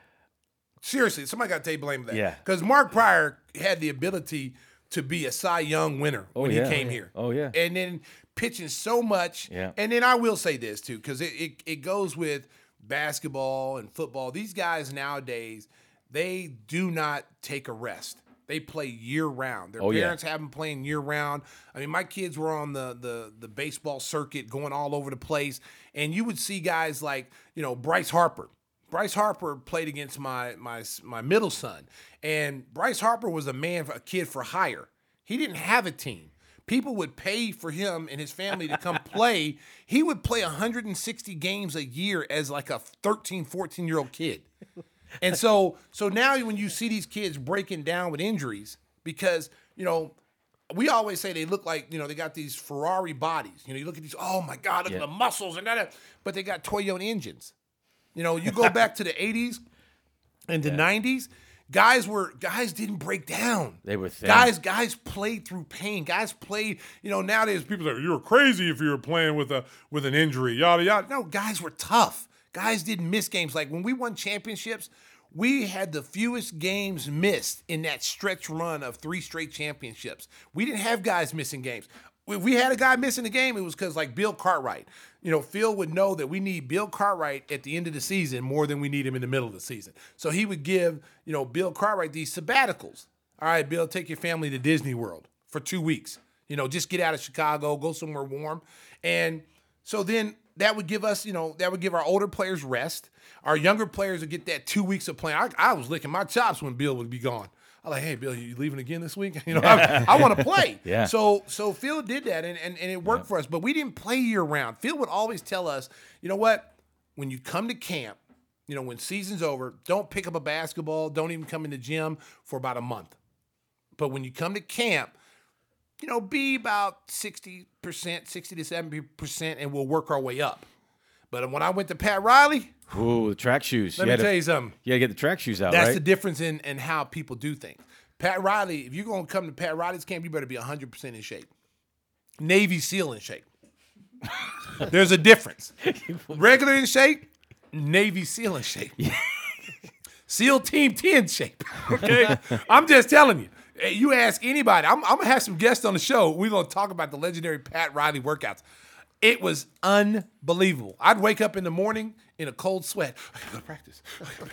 Seriously, somebody got to take blame for that. Yeah. because Mark Prior had the ability to be a Cy Young winner oh, when yeah. he came here. Oh, yeah. and then pitching so much. Yeah. And then I will say this too, because it, it, it goes with basketball and football. These guys nowadays, they do not take a rest. They play year round. Their Oh, yeah. parents have them playing year round. I mean, my kids were on the, the the baseball circuit, going all over the place, and you would see guys like you know Bryce Harper. Bryce Harper played against my my my middle son, and Bryce Harper was a man, a kid for hire. He didn't have a team. People would pay for him and his family to come play. He would play 160 games a year as like a 13, 14 year old kid. And so so now when you see these kids breaking down with injuries, because, you know, we always say they look like, you know, they got these Ferrari bodies. You know, you look at these, oh my God, look Yeah. at the muscles and that, but they got Toyota engines. You know, you go back to the 80s and the 90s, guys were guys didn't break down. They were thin. Guys guys played through pain. Guys played, you know, nowadays people say you're crazy if you're playing with a with an injury, yada yada. No, guys were tough. Guys didn't miss games. Like when we won championships, we had the fewest games missed in that stretch run of three straight championships. We didn't have guys missing games. If we had a guy missing a game, it was because like Bill Cartwright. You know, Phil would know that we need Bill Cartwright at the end of the season more than we need him in the middle of the season. So he would give, you know, Bill Cartwright these sabbaticals. All right, Bill, take your family to Disney World for two weeks. You know, just get out of Chicago, go somewhere warm. And so then that would give us, you know, that would give our older players rest. Our younger players would get that two weeks of playing. I, I was licking my chops when Bill would be gone. I was like, hey, Bill, you leaving again this week? You know, I, I want to play. Yeah. So so Phil did that and, and, and it worked for us, but we didn't play year round. Phil would always tell us, you know what? When you come to camp, you know, when season's over, don't pick up a basketball, don't even come in the gym for about a month. But when you come to camp, you know, be about 60%, 60 to 70%, and we'll work our way up. But when I went to Pat Riley, Ooh, the track shoes. let you me tell to, you something. To get the track shoes out, That's right? the difference in, in how people do things. Pat Riley, if you're going to come to Pat Riley's camp, you better be 100% in shape. Navy SEAL in shape. There's a difference. Regular in shape, Navy SEAL in shape. SEAL Team 10 shape. Okay? I'm just telling you. You ask anybody, I'm, I'm to have some guests on the show. We're to talk about the legendary Pat Riley workouts. It was unbelievable. I'd wake up in the morning in a cold sweat. Oh, I gotta go to practice. Oh, I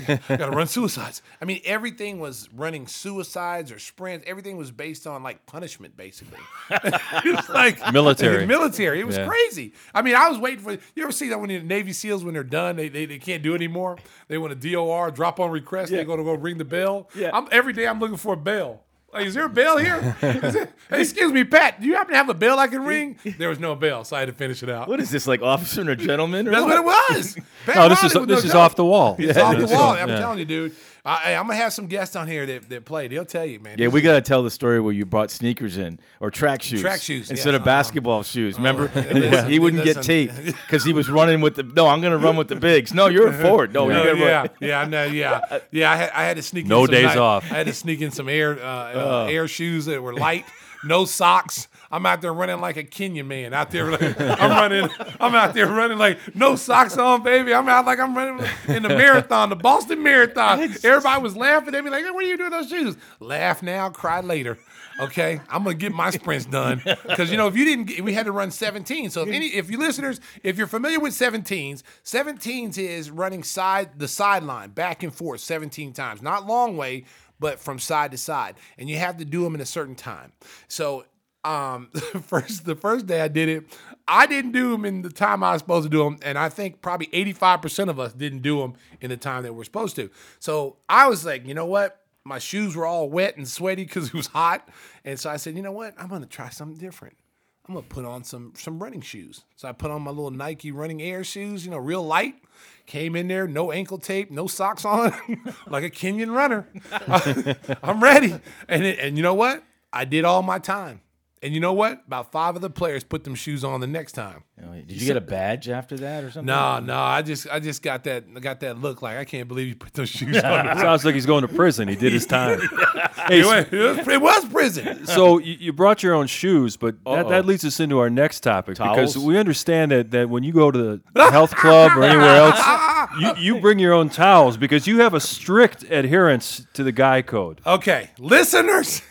gotta, I oh, gotta run suicides. I mean, everything was running suicides or sprints. Everything was based on like punishment, basically. it was like Military. military. It was Yeah. crazy. I mean, I was waiting for. You ever see that when the Navy SEALs when they're done, they they, they can't do it anymore. They want a DOR, drop on request. They're gonna go ring the bell. Yeah. I'm every day. I'm looking for a bell. Like, is there a bell here? it- hey, excuse me, Pat. Do you happen to have a bell I can ring? There was no bell, so I had to finish it out. what is this, like officer and a gentleman? Or That's what it was. Pat No, this Riley is this no is joke. off the wall. It's off the wall. I'm yeah. telling you, dude. I, I'm gonna have some guests on here that, that play. They'll tell you, man. Yeah, we got to tell the story where you brought sneakers in or track shoes. Track shoes, instead yeah. of basketball shoes. Remember, listen, he wouldn't get listen. tape because he was running with the. No, I'm going to run with the bigs. No, you're a forward. No, No, you're going to yeah, yeah, I yeah, yeah. I had, I had to sneak No in some days nice- off. I had to sneak in some air uh, uh, air shoes that were light, no socks. I'm out there running like a Kenyan man. Out there, like, I'm running. I'm out there running like no socks on, baby. I'm out like I'm running in the marathon, the Boston Marathon. Everybody was laughing at me like, hey, "What are you doing with those shoes?" Laugh now, cry later. Okay, I'm gonna get my sprints done because you know if you didn't, get, we had to run 17. So if any, if you listeners, if you're familiar with 17s, 17s is running side the sideline back and forth 17 times, not long way, but from side to side, and you have to do them in a certain time. So um first the first day I did it, I didn't do them in the time I was supposed to do them, and I think probably 85% of us didn't do them in the time that we're supposed to. So I was like, you know what? My shoes were all wet and sweaty because it was hot, and so I said, you know what? I'm gonna try something different. I'm gonna put on some some running shoes. So I put on my little Nike running air shoes, you know, real light. Came in there, no ankle tape, no socks on, like a Kenyan runner. I'm ready. And it, and you know what? I did all my time. And you know what? About five of the players put them shoes on the next time. Oh, Did you get a badge after that or something? No, no, I just I just got that I got that look like I can't believe you put those shoes on. Sounds like he's going to prison. He did his time. it, was, it was- it was prison. so you, you brought your own shoes, but that, that leads us into our next topic because we understand that, that when you go to the health club or anywhere else, you, you bring your own towels because you have a strict adherence to the guy code. Okay, listeners.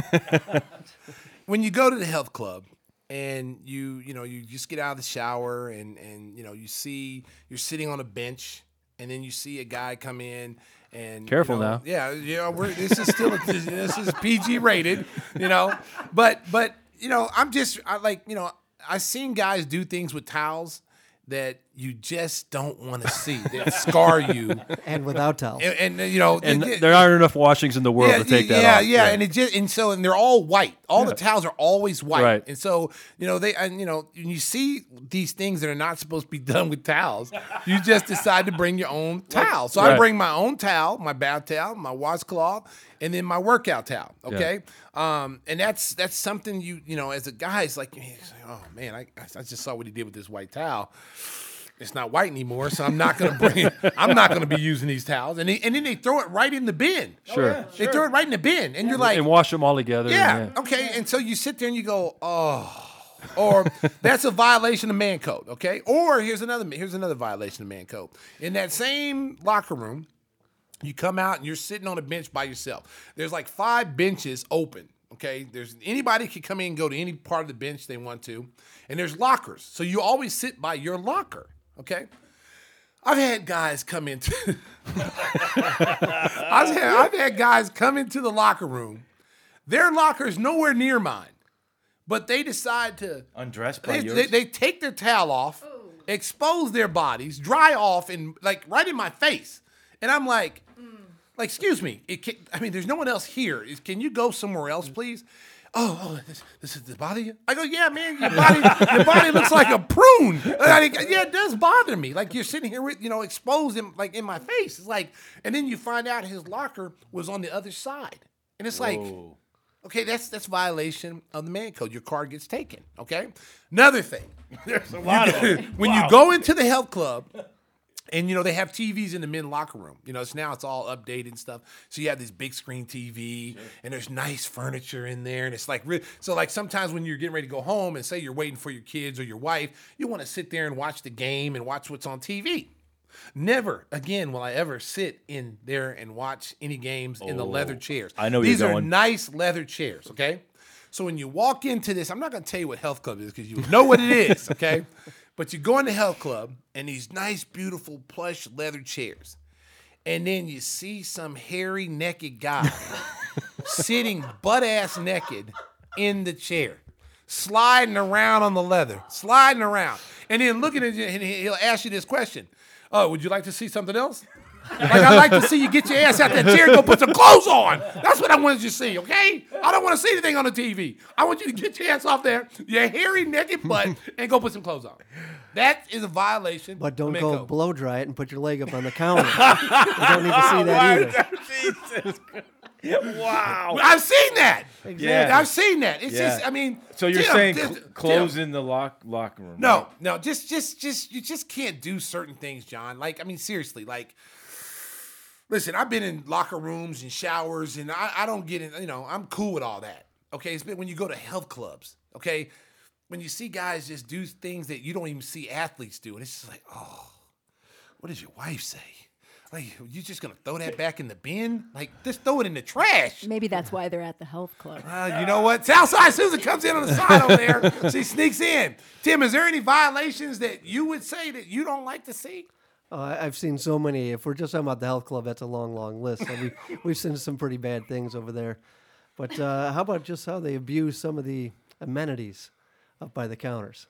when you go to the health club and you you know you just get out of the shower and and you know you see you're sitting on a bench and then you see a guy come in and you Careful know, now. yeah yeah we're, this is still this is PG rated you know but but you know I'm just I like you know I've seen guys do things with towels that you just don't want to see that scar you and without towels. and, and you know And it- there aren't enough washings in the world to take yeah, that yeah, off. Yeah, yeah, and it just and so and they're all white. All the towels are always white. Right. And so you know they and you know when you see these things that are not supposed to be done with towels, you just decide to bring your own towel. So I bring my own towel, my bath towel, my washcloth, and then my workout towel. Okay. Um, and that's that's something you you know as a guy, it's like, oh man, I I just saw what he did with this white towel it's not white anymore, so I'm not gonna bring. I'm not gonna be using these towels. And they, and then they throw it right in the bin. Oh, sure. They throw it right in the bin, and you're like, and wash them all together. yeah, and, okay. And so you sit there and you go, oh, or that's a violation of man code. Okay. Or here's another here's another violation of man code. In that same locker room, you come out and you're sitting on a bench by yourself. There's like five benches open. Okay, there's anybody can come in and go to any part of the bench they want to, and there's lockers. So you always sit by your locker. Okay, I've had guys come into. I've, had, I've had guys come into the locker room. Their locker is nowhere near mine, but they decide to undress. by they, yours? they, they take their towel off, expose their bodies, dry off, and like right in my face. And I'm like, like, excuse me. It can, I mean, there's no one else here. Can you go somewhere else, please? Oh, oh, this, this is this bother you? I go, yeah, man. Your body, your body looks like a prune. And I yeah, it does bother me. Like you're sitting here with, you know, exposed in like in my face. It's like, and then you find out his locker was on the other side, and it's like, Okay, that's that's violation of the man code. Your car gets taken. Okay. Another thing. There's a lot of when you go into the health club, and you know they have TVs in the men locker room. You know, so now it's all updated and stuff. So you have this big screen TV, and there's nice furniture in there, and it's like so. Like sometimes when you're getting ready to go home, and say you're waiting for your kids or your wife, you want to sit there and watch the game and watch what's on TV. Never again will I ever sit in there and watch any games in the leather oh, chairs. I know these are nice leather chairs. Okay, so when you walk into this, I'm not going to tell you what health club is because you know what it is. Okay, but you go in the health club and these nice, beautiful plush leather chairs, and then you see some hairy, naked guy sitting butt ass naked in the chair, sliding around on the leather, sliding around, and then looking at you, and he'll ask you this question: "Oh, would you like to see something else?" Like I'd like to see you get your ass out that chair and go put some clothes on. That's what I wanted you to see, okay? I don't want to see anything on the TV. I want you to get your ass off there, your hairy naked butt, and go put some clothes on. That is a violation. But don't go code. blow dry it and put your leg up on the counter. you don't need to see that either. wow. I've seen that. Yeah. I've seen that. It's Yeah. just, I mean. So you're Tim, saying Tim, cl- clothes in the lock locker room? No, right? no, just, just, just, you just can't do certain things, John. Like, I mean, seriously, like, listen, I've been in locker rooms and showers, and I, I don't get in. You know, I'm cool with all that. Okay, it's been when you go to health clubs. Okay, when you see guys just do things that you don't even see athletes do, and it's just like, oh, what does your wife say? Like, you just gonna throw that back in the bin? Like, just throw it in the trash. Maybe that's why they're at the health club. Uh, you know what? Southside Susan comes in on the side over there. She sneaks in. Tim, is there any violations that you would say that you don't like to see? I- I've seen so many. If we're just talking about the health club, that's a long, long list. So we, we've seen some pretty bad things over there. But uh, how about just how they abuse some of the amenities up by the counters?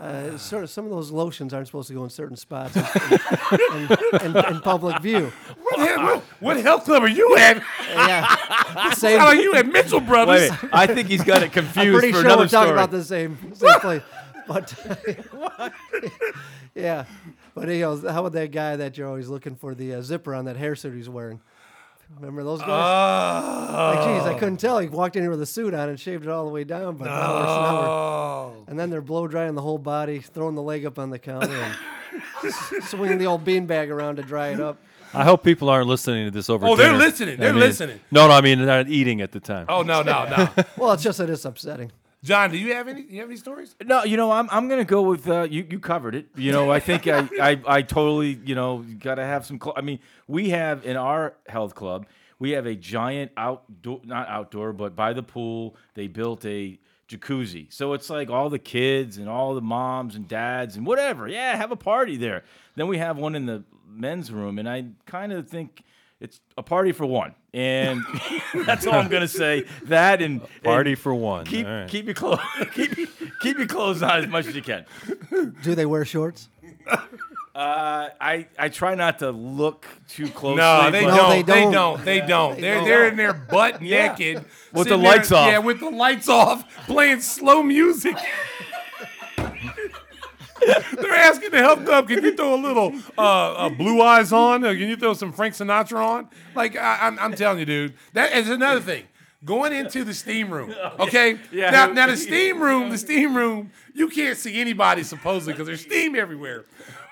Uh, sort of some of those lotions aren't supposed to go in certain spots in, in, in, in public view. What, what, what health club are you at? Yeah, same. How are you at Mitchell Brothers? a minute. I think he's got it I'm confused pretty for sure another we're talking story. about the same same place. But yeah, but he goes, how about that guy that you're always looking for the uh, zipper on that hairsuit he's wearing? Remember those guys? like, geez, I couldn't tell. He walked in here with a suit on and shaved it all the way down. But now we're- now we're- Oh. and then they're blow drying the whole body, throwing the leg up on the counter, and swinging the old beanbag around to dry it up. I hope people aren't listening to this over. Oh, they're listening. They're mean, listening. No, no, I mean they're not eating at the time. Oh no, no, no. Well, it's just that it's upsetting. John, do you have any? You have any stories? No, you know, I'm I'm gonna go with uh, you. You covered it. You know, I think I, I I totally you know got to have some. Cl- I mean, we have in our health club, we have a giant outdoor, not outdoor, but by the pool. They built a jacuzzi, so it's like all the kids and all the moms and dads and whatever. Yeah, have a party there. Then we have one in the men's room, and I kind of think. It's a party for one, and that's all I'm gonna say. That and Party and for one. Keep All right. keep your clothes keep keep your clothes on as much as you can. Do they wear shorts? Uh, I I try not to look too closely. No, they No, don't. they They don't. don't. They don't. They're don't. they're in there butt Yeah. naked With the sitting there- lights off. Yeah, with the lights off, playing slow music. They're asking the health club, can you throw a little uh, uh, blue eyes on? Or can you throw some Frank Sinatra on? Like I, I'm, I'm telling you, dude. That is another thing. Going into the steam room, okay? Yeah. Now, now the steam room, the steam room, you can't see anybody supposedly because there's steam everywhere.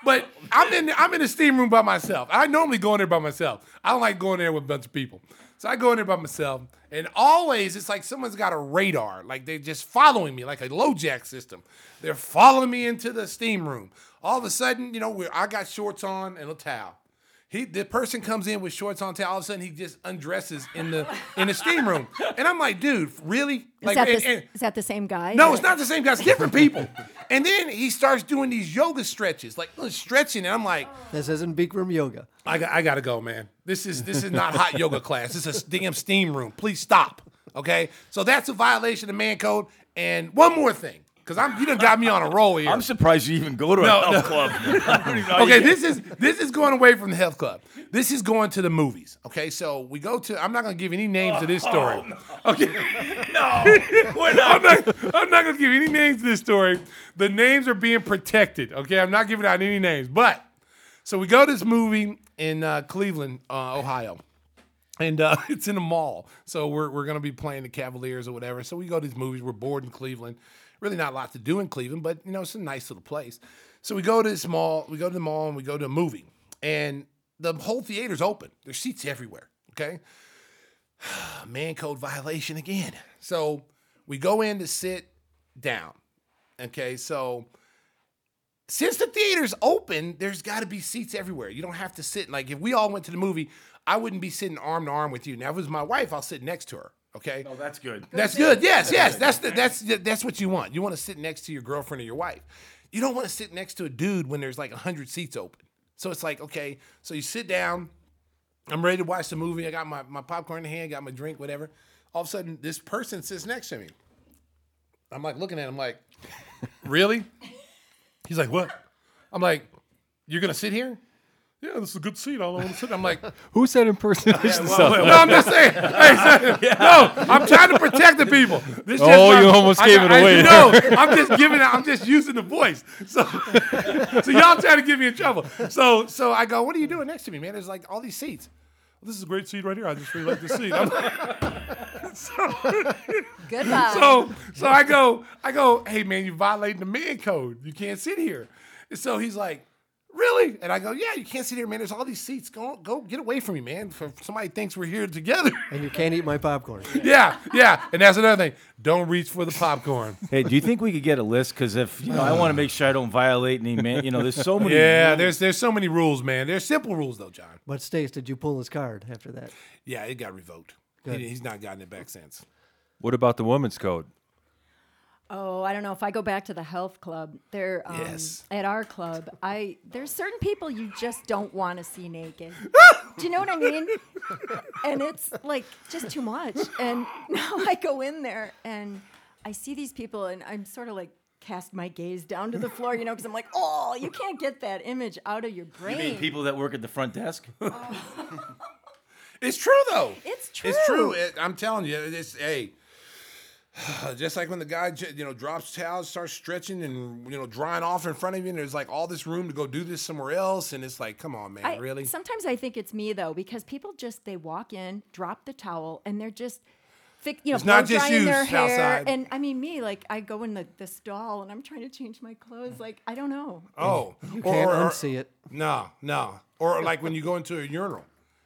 But I'm in, I'm in the steam room by myself. I normally go in there by myself. I don't like going there with a bunch of people. So I go in there by myself, and always it's like someone's got a radar, like they're just following me, like a LoJack system. They're following me into the steam room. All of a sudden, you know, I got shorts on and a towel. He, the person comes in with shorts on, towel. All of a sudden, he just undresses in the in the steam room, and I'm like, dude, really? Is, that, and- the, and- is that the same guy? no, it's not the same guy. It's different people. And then he starts doing these yoga stretches, like stretching, and I'm like, This isn't Bikram yoga. I got, I gotta go, man. This is this is not hot yoga class. This is a damn steam room. Please stop. Okay, so that's a violation of man code. And one more thing, because I'm you done got me on a roll here. I'm surprised you even go to a No, health no. club. I don't even know okay, this is this is going away from the health club. This is going to the movies. Okay, so we go to. I'm not gonna give any names to this story. Okay, no, I'm not. I'm not gonna give any names to this story. The names are being protected. Okay, I'm not giving out any names. But so we go to this movie in uh, Cleveland, uh, Ohio, and uh, it's in a mall. So we're we're gonna be playing the Cavaliers or whatever. So we go to these movies. We're bored in Cleveland. Really not a lot to do in Cleveland, but you know it's a nice little place. So we go to this mall. We go to the mall and we go to a movie, and the whole theater's open. There's seats everywhere. Okay, man code violation again. So we go in to sit down. Okay, so since the theater's open, there's got to be seats everywhere. You don't have to sit. Like if we all went to the movie, I wouldn't be sitting arm to arm with you. Now, if it was my wife, I'll sit next to her. Okay. Oh, that's good. That's good. Yes, yes. That's the, that's that's what you want. You want to sit next to your girlfriend or your wife. You don't want to sit next to a dude when there's like hundred seats open. So it's like okay. So you sit down. I'm ready to watch the movie. I got my, my popcorn in the hand, got my drink, whatever. All of a sudden, this person sits next to me. I'm like looking at him like, really? He's like, what? I'm like, you're gonna sit here? Yeah, this is a good seat. I want to sit. I'm like, Who's that impersonation? stuff? no, I'm just saying. Hey, son, no, I'm trying to protect the people. This just Oh, my- you almost I- gave it I- away No, I'm just giving it. I'm just using the voice. So, so y'all trying to get me in trouble. So, so I go, what are you doing next to me, man? There's like all these seats. this is a great seat right here. I just really like this seat. I'm Goodbye. so so I go, I go, hey man, you're violating the man code. You can't sit here. And so he's like, really? And I go, yeah, you can't sit here, man. There's all these seats. Go, go, get away from me, man. For somebody thinks we're here together. And you can't eat my popcorn. yeah, yeah. And that's another thing. Don't reach for the popcorn. Hey, do you think we could get a list? Because if you know, I want to make sure I don't violate any man. You know, there's so many. Yeah, rules. there's there's so many rules, man. There's simple rules though, John. But Stace, did you pull his card after that? Yeah, it got revoked. He- he's not gotten it back since. What about the woman's code? Oh, I don't know if I go back to the health club. There, um, Yes. at our club, I there's certain people you just don't want to see naked. Do you know what I mean? and it's like just too much. And now I go in there and I see these people, and I'm sort of like cast my gaze down to the floor, you know, because I'm like, oh, you can't get that image out of your brain. You mean people that work at the front desk? It's true though. It's true. It's true. true. It- I'm telling you, it's hey. Just like when the guy, you know, drops towels, starts stretching and you know drying off in front of you, and there's like all this room to go do this somewhere else, and it's like, come on, man, I, really? Sometimes I think it's me though, because people just they walk in, drop the towel, and they're just, fic, you know, It's not just drying you, their hair. Southside. And I mean, me, like I go in the, the stall and I'm trying to change my clothes. Like I don't know. Oh, You can't or, or, unsee it. no, no, or like when you go into a urinal.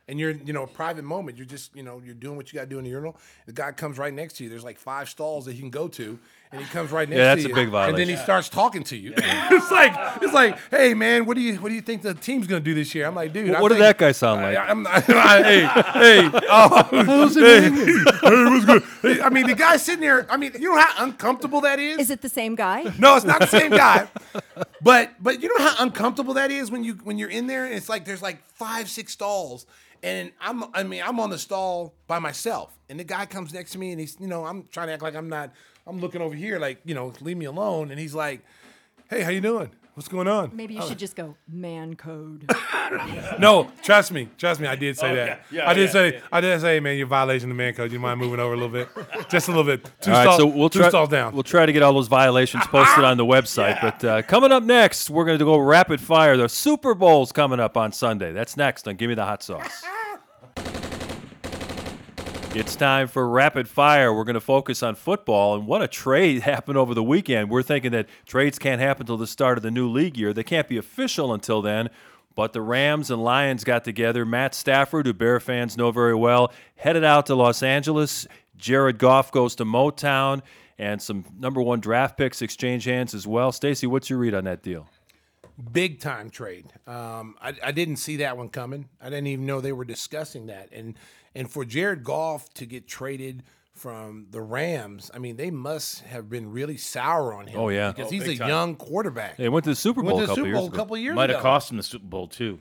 And you're, you know, a private moment. You're just, you know, you're doing what you got to do in the urinal. The guy comes right next to you. There's like five stalls that he can go to, and he comes right next Yeah, to that's you. a big violation. And then he starts talking to you. it's like, it's like, hey man, what do you, what do you think the team's gonna do this year? I'm like, dude, I What did that guy sound like? I, I'm not, hey, hey, oh, hey, hey, what's good? Hey, I mean, the guy sitting there. I mean, you know how uncomfortable that is. Is it the same guy? No, it's not the same guy. But but you know how uncomfortable that is when you when you're in there and it's like there's like five six stalls and I'm I mean I'm on the stall by myself. And the guy comes next to me and he's you know I'm trying to act like I'm not I'm looking over here like you know leave me alone. And he's like hey how you doing what's going on Maybe you should just go man code. no trust me trust me I did say that yeah, yeah, I did yeah, say I did say man you're violating the man code you mind moving over a little bit just a little bit two All right, stalls so we'll two try, stalls down We'll try to get all those violations posted on the website. But uh, coming up next, we're going to go rapid fire. The Super Bowl's coming up on Sunday. That's next on Give Me the Hot Sauce. It's time for rapid fire. We're going to focus on football and what a trade happened over the weekend. We're thinking that trades can't happen until the start of the new league year. They can't be official until then. But the Rams and Lions got together. Matt Stafford, who Bear fans know very well, headed out to Los Angeles. Jared Goff goes to Motown, and some number one draft picks exchange hands as well. Stacey, what's your read on that deal? big time trade. Um, I, I didn't see that one coming. I didn't even know they were discussing that. And and for Jared Goff to get traded from the Rams, I mean, they must have been really sour on him. Oh, yeah. because Oh, he's a time. young quarterback. They went to the Super Bowl Went a to the couple Super years Bowl a ago. couple years Might ago. have cost him the Super Bowl too.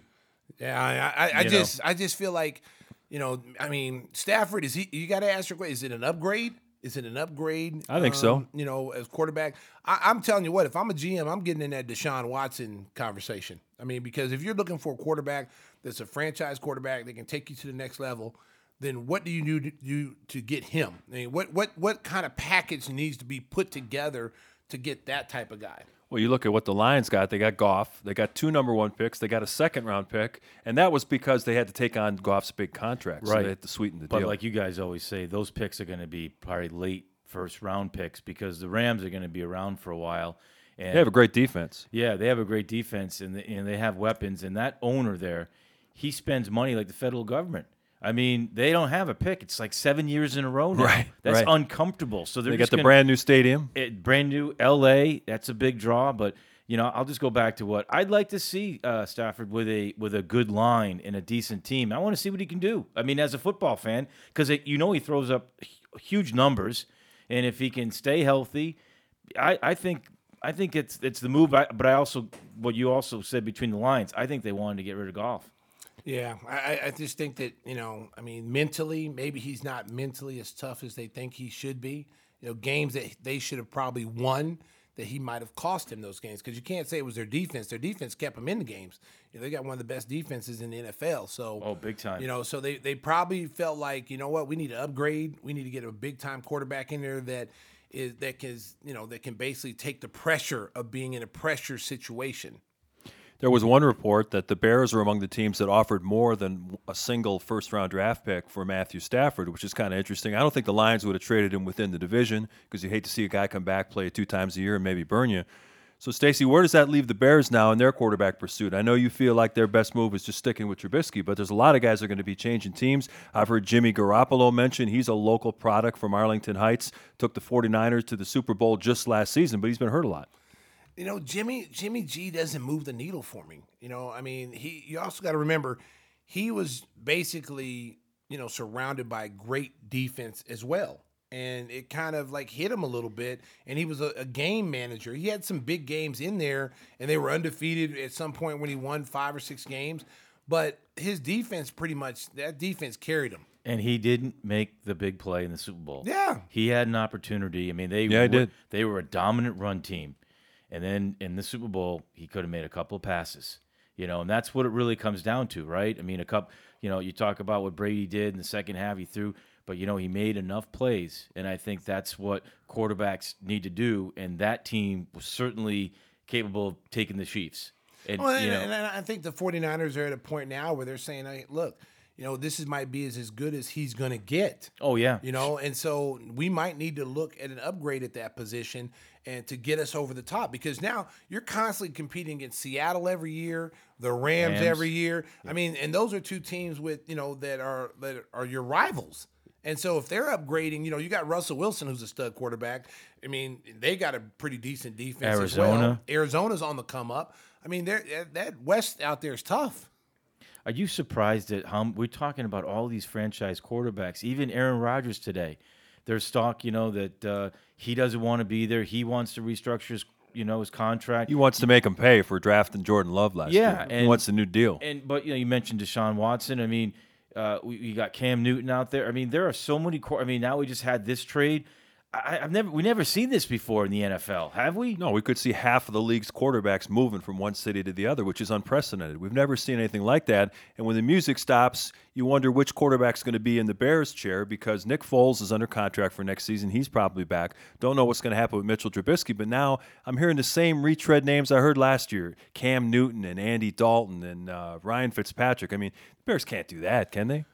Yeah, I, I, I You just, I just feel like, you know, I mean, Stafford is he? You got to ask your question: Is it an upgrade? Is it an upgrade? I think so. um, You know, as quarterback, I, I'm telling you what. If I'm a GM, I'm getting in that Deshaun Watson conversation. I mean, because if you're looking for a quarterback that's a franchise quarterback that can take you to the next level, then what do you do to, do to get him? I mean, what what what kind of package needs to be put together to get that type of guy? Well, you look at what the Lions got. They got Goff. They got two number one picks. They got a second round pick, and that was because they had to take on Goff's big contract. So Right. they had to sweeten the But deal. like you guys always say, those picks are going to be probably late first round picks because the Rams are going to be around for a while. And they have a great defense. yeah, they have a great defense and they, and they have weapons. And that owner there, he spends money like the federal government. I mean, they don't have a pick. It's like seven years in a row now. Right, That's right. uncomfortable. So they're They got the gonna- brand new stadium. it, brand new LA. That's a big draw, but you know, I'll just go back to what I'd like to see uh, Stafford with a with a good line and a decent team. I want to see what he can do. I mean, as a football fan, because you know he throws up huge numbers, and if he can stay healthy, I, I think I think it's it's the move. I, but I also what you also said between the lines. I think they wanted to get rid of Goff. Yeah, I, I- just think that you know, I mean, mentally, maybe he's not mentally as tough as they think he should be. You know, games that they should have probably won that he might have cost him those games because you can't say it was their defense. Their defense kept them in the games. You know, they got one of the best defenses in the NFL. So, Oh, big time. You know, so they they probably felt like you know what we need to upgrade. We need to get a big time quarterback in there that is that can you know that can basically take the pressure of being in a pressure situation. There was one report that the Bears were among the teams that offered more than a single first round draft pick for Matthew Stafford, which is kind of interesting. I don't think the Lions would have traded him within the division because you hate to see a guy come back, play two times a year, and maybe burn you. So, Stacey, where does that leave the Bears now in their quarterback pursuit? I know you feel like their best move is just sticking with Trubisky, but there's a lot of guys that are going to be changing teams. I've heard Jimmy Garoppolo mention he's a local product from Arlington Heights, took the 49ers to the Super Bowl just last season, but he's been hurt a lot. You know, Jimmy Jimmy G doesn't move the needle for me. You know, I mean, he you also got to remember he was basically, you know, surrounded by great defense as well. And it kind of like hit him a little bit. And he was a, a game manager. He had some big games in there, and they were undefeated at some point when he won five or six games. But his defense pretty much that defense carried him. And he didn't make the big play in the Super Bowl. Yeah. He had an opportunity. I mean, they Yeah, he were, did. they were a dominant run team. And then in the Super Bowl, he could have made a couple of passes. You know, and that's what it really comes down to, right? I mean, a cup, you know, you talk about what Brady did in the second half, he threw, but you know, he made enough plays, and I think that's what quarterbacks need to do, and that team was certainly capable of taking the Chiefs. And, Well, you and, know, and I think the 49ers are at a point now where they're saying, hey, look, you know, this is might be as, as good as he's going to get. oh yeah, You know, and so we might need to look at an upgrade at that position and to get us over the top because now you're constantly competing against Seattle every year, the Rams, Rams. every year. I mean, and those are two teams with, you know, that are that are your rivals. And so if they're upgrading, you know, you got Russell Wilson who's a stud quarterback. I mean, they got a pretty decent defense as well. Arizona. Arizona's on the come up. I mean, that West out there is tough. Are you surprised at how we're talking about all these franchise quarterbacks? Even Aaron Rodgers today, there's talk, you know, that uh, he doesn't want to be there. He wants to restructure his, you know, his contract. He wants to make him pay for drafting Jordan Love last Yeah, year. he and- wants a new deal. And but you know, you mentioned Deshaun Watson. I mean, uh, we, we got Cam Newton out there. I mean, there are so many. I mean, now we just had this trade. I, I've never we never seen this before in the NFL, have we? No, we could see half of the league's quarterbacks moving from one city to the other, which is unprecedented. We've never seen anything like that. And when the music stops, you wonder which quarterback's going to be in the Bears chair because Nick Foles is under contract for next season. He's probably back. Don't know what's going to happen with Mitchell Trubisky, but now I'm hearing the same retread names I heard last year: Cam Newton and Andy Dalton and uh, Ryan Fitzpatrick. I mean, the Bears can't do that, can they?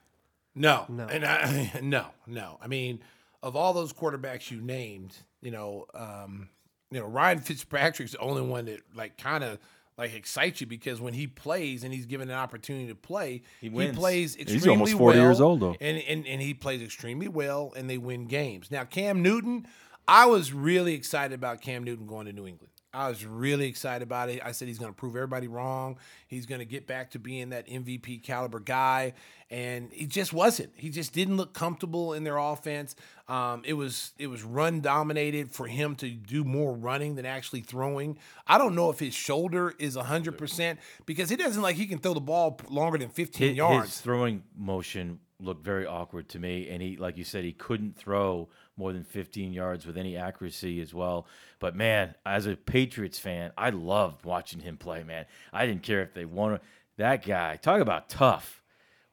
No, no, and I, no, no. I mean, of all those quarterbacks you named, you know, um, you know, Ryan Fitzpatrick's the only one that like kind of like excites you because when he plays and he's given an opportunity to play, he, wins. plays extremely well. He's almost 40 well, years old, though. and, and and he plays extremely well, and they win games. Now, Cam Newton, I was really excited about Cam Newton going to New England. I was really excited about it. I said he's going to prove everybody wrong. He's going to get back to being that MVP caliber guy, and he just wasn't. He just didn't look comfortable in their offense. Um, it was it was run dominated for him to do more running than actually throwing. I don't know if his shoulder is hundred percent because it doesn't like he can throw the ball longer than fifteen his, yards. his throwing motion looked very awkward to me, and he, like you said, he couldn't throw more than 15 yards with any accuracy as well. But man, as a Patriots fan, I loved watching him play. Man, I didn't care if they won. That guy, talk about tough.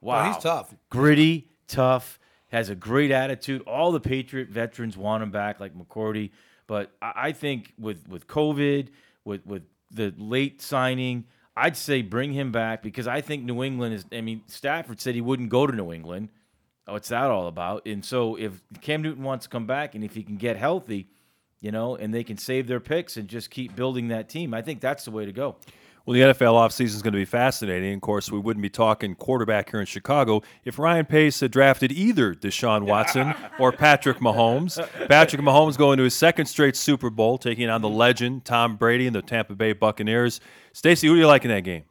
Wow, Oh, he's tough. gritty, tough, has a great attitude. All the Patriot veterans want him back, like McCourty. But I I think with with COVID, with with the late signing. I'd say bring him back because I think New England is. I mean, Stafford said he wouldn't go to New England. Oh, what's that all about? And so if Cam Newton wants to come back and if he can get healthy, you know, and they can save their picks and just keep building that team, I think that's the way to go. Well, the NFL offseason is going to be fascinating. Of course, we wouldn't be talking quarterback here in Chicago if Ryan Pace had drafted either Deshaun Watson or Patrick Mahomes. Patrick Mahomes going to his second straight Super Bowl, taking on the legend Tom Brady and the Tampa Bay Buccaneers. Stacey, who do you like in that game?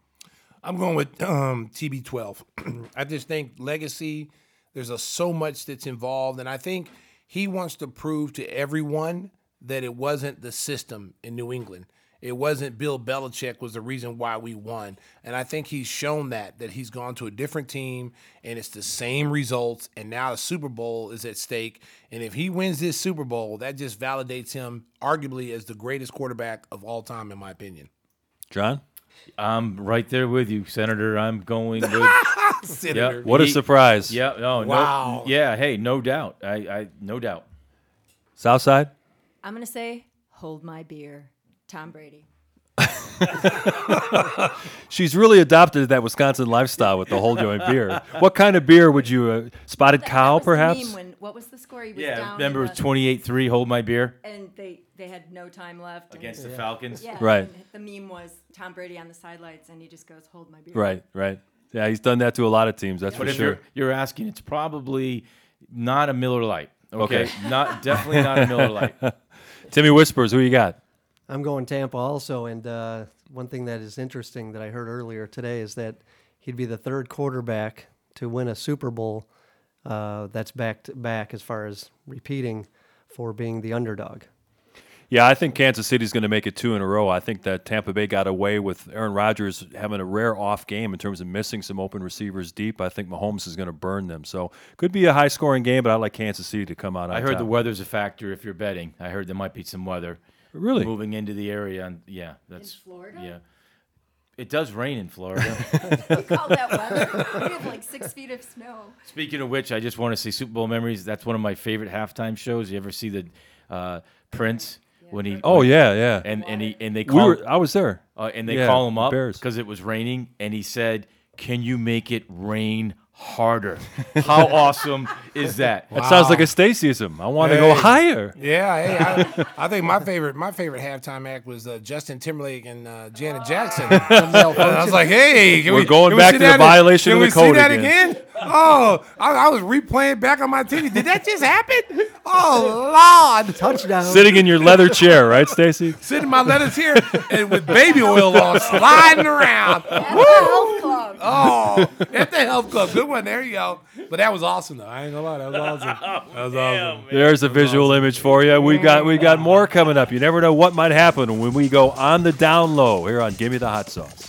I'm going with um, TB12. I just think legacy. There's a, so much that's involved, and I think he wants to prove to everyone that it wasn't the system in New England. It wasn't Bill Belichick was the reason why we won. And I think he's shown that that he's gone to a different team and it's the same results and now the Super Bowl is at stake. And if he wins this Super Bowl, that just validates him arguably as the greatest quarterback of all time in my opinion. John? I'm right there with you, Senator. I'm going with Senator. Yep. What a He- surprise. Yeah, no, Wow. no, yeah, hey, no doubt. I, I no doubt. Southside? I'm gonna say, hold my beer, Tom Brady. She's really adopted that Wisconsin lifestyle with the whole joint beer. What kind of beer would you, uh, spotted That- that cow was the perhaps? meme when- what was the score? He was Yeah, down remember it was the- 28-3, hold my beer and they they had no time left and- against the Falcons. Yeah, Right. and the meme was Tom Brady on the sidelines, and he just goes, "Hold my beer." Right, right. Yeah, he's done that to a lot of teams, that's But for if sure. you're, you're asking, it's probably not a Miller Lite. Okay, Okay. not definitely not a Miller Lite. Timmy Whispers, who you got? I'm going Tampa also, and uh, one thing that is interesting that I heard earlier today is that he'd be the third quarterback to win a Super Bowl uh, that's back to back as far as repeating for being the underdog. Yeah, I think Kansas City's going to make it two in a row. I think that Tampa Bay got away with Aaron Rodgers having a rare off game in terms of missing some open receivers deep. I think Mahomes is going to burn them. So could be a high scoring game, but I like Kansas City to come out on I heard top. the weather's a factor if you're betting. I heard there might be some weather Really? moving into the area. And yeah, that's Florida? Yeah, it does rain in Florida. We call that weather. we have like six feet of snow. Speaking of which, I just want to say Super Bowl memories. That's one of my favorite halftime shows. You ever see the uh, Prince when he? Oh yeah, yeah. and and he and they we call were. I was there. uh, and they Yeah, call him up because it was raining, and he said, "Can you make it rain harder?" How awesome is that? That sounds like a Staceyism. I want to go higher. Yeah, hey, I, I think my favorite my favorite halftime act was uh, Justin Timberlake and uh, Janet Jackson. I was like, hey, can We're we, going can we back see to the violation can of we the code see that again. again? Oh, I, I was replaying back on my TV. Did that just happen? Oh Lord! Touchdown. Sitting in your leather chair, right, Stacey? Sitting in my letters here and with baby oil on, sliding around. At the health club. Oh, at the health club. Good one. There you go. But that was awesome, though. I ain't gonna lie. That was awesome. That was awesome. There's a visual image for you. We got we got more coming up. You never know what might happen when we go on the down low here on Gimme the Hot Sauce.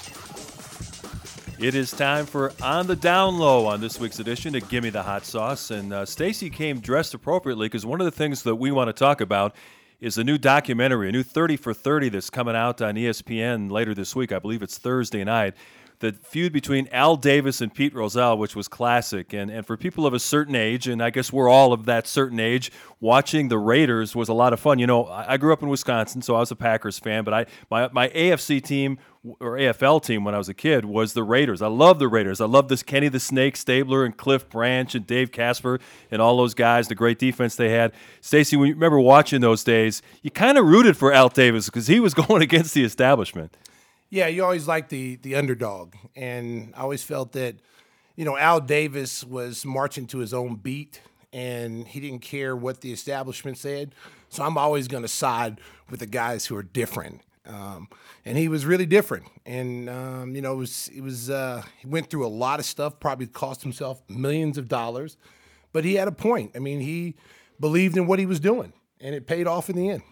It is time for on the down low on this week's edition of Gimme the Hot Sauce, and uh, Stacey came dressed appropriately because one of the things that we want to talk about is a new documentary, a new 30 for 30 that's coming out on ESPN later this week. I believe it's Thursday night. The feud between Al Davis and Pete Rozelle, which was classic. And, and for people of a certain age, and I guess we're all of that certain age, watching the Raiders was a lot of fun. You know, I, grew up in Wisconsin, so I was a Packers fan, but I my, my AFC team or AFL team when I was a kid was the Raiders. I love the Raiders. I love this Kenny the Snake Stabler and Cliff Branch and Dave Casper and all those guys, the great defense they had. Stacey, when you remember watching those days, you kind of rooted for Al Davis because he was going against the establishment. Yeah, you always like the the underdog, and I always felt that, you know, Al Davis was marching to his own beat, and he didn't care what the establishment said. So I'm always going to side with the guys who are different. Um, and he was really different, and um, you know, it was it was uh, he went through a lot of stuff, probably cost himself millions of dollars, but he had a point. I mean, he believed in what he was doing, and it paid off in the end.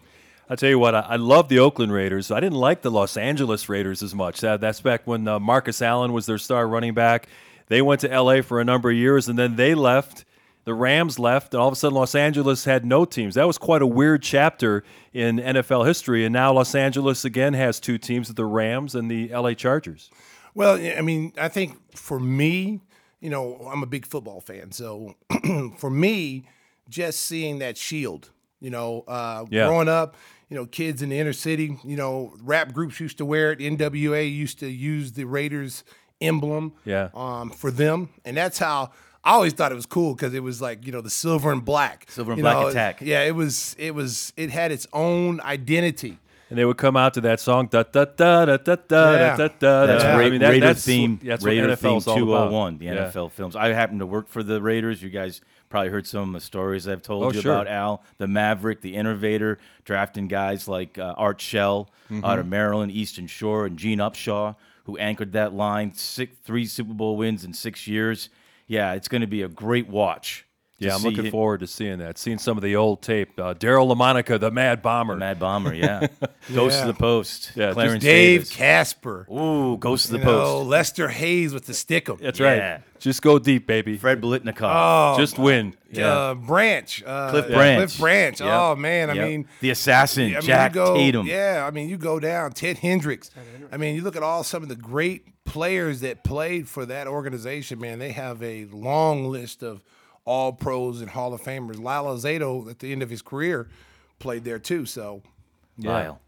I tell you what, I, I love the Oakland Raiders. I didn't like the Los Angeles Raiders as much. That, that's back when uh, Marcus Allen was their star running back. They went to LA for a number of years, and then they left. The Rams left, and all of a sudden, Los Angeles had no teams. That was quite a weird chapter in NFL history. And now Los Angeles again has two teams: the Rams and the LA Chargers. Well, I mean, I think for me, you know, I'm a big football fan. So for me, just seeing that shield, you know, uh, Yeah. growing up, you know, kids in the inner city. You know, rap groups used to wear it. NWA used to use the Raiders emblem Yeah. um, for them, and that's how. I always thought it was cool because it was like you know the silver and black, Silver and You black know, attack. Yeah, it was it was it had its own identity. And they would come out to that song, da da da da da da Yeah. da da. That's da. Ra- I mean, that- Raider that's, theme. That's what Raider theme NFL's all about. 201, the Yeah. NFL films. I happen to work for the Raiders. You guys probably heard some of the stories I've told Oh, you sure. about Al, the Maverick, the innovator, drafting guys like uh, Art Shell Mm-hmm. out of Maryland, Eastern Shore, and Gene Upshaw, who anchored that line. Six, three Super Bowl wins in six years. Yeah, it's going to be a great watch. To Yeah, I'm looking it- forward to seeing that. Seeing some of the old tape. Uh, Daryle Lamonica, the Mad Bomber. Mad Bomber, yeah. Ghost Yeah. of the Post. Yeah, just Clarence Dave Davis. Casper, Ooh, Ghost of the you know, Post. Lester Hayes with the stickum. That's Yeah. right. Just go deep, baby. Fred Biletnikoff. Oh, Just win. uh, Branch, uh, Cliff Branch. Cliff Branch. Yep. Oh man, I Yep. mean, the assassin, I mean, Jack go, Tatum. Yeah, I mean, you go down Ted Hendricks. I mean, you look at all some of the great players that played for that organization. Man, they have a long list of all pros and Hall of Famers. Lyle Alzado, at the end of his career, played there too. So Lyle.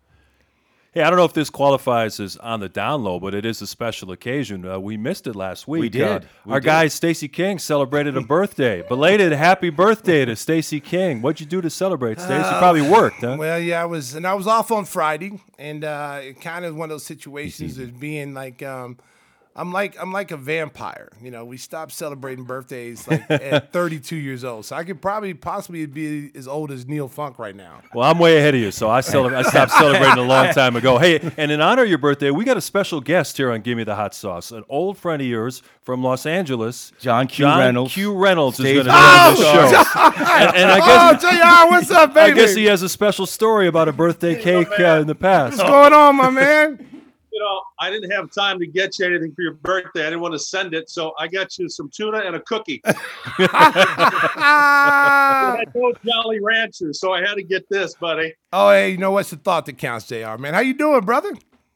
Hey, I don't know if this qualifies as on the down low, but it is a special occasion. Uh, we missed it last week. We did. Uh, We our did. guy Stacey King celebrated a birthday. Belated happy birthday to Stacey King. What'd you do to celebrate, Stacey? You probably worked, huh? Well, yeah, I was, and I was off on Friday, and uh, it kind of one of those situations of being like, um, I'm like, I'm like a vampire. You know, we stopped celebrating birthdays like at 32 years old, so I could probably possibly be as old as Neil Funk right now. Well, I'm way ahead of you, so I, cele- I stopped celebrating a long time ago. Hey, and in honor of your birthday, we got a special guest here on Give Me the Hot Sauce, an old friend of yours from Los Angeles, John Q. John Reynolds. Q. Reynolds is going to be on the show. and, and I Oh, guess Jr., what's up, baby? I guess he has a special story about a birthday cake uh, in the past. What's going on, my man? you know, I didn't have time to get you anything for your birthday. I didn't want to send it, so I got you some tuna and a cookie. I know Jolly Rancher, so I had to get this, buddy. oh, hey, you know what's the thought that counts, Jr. Man, how you doing, brother?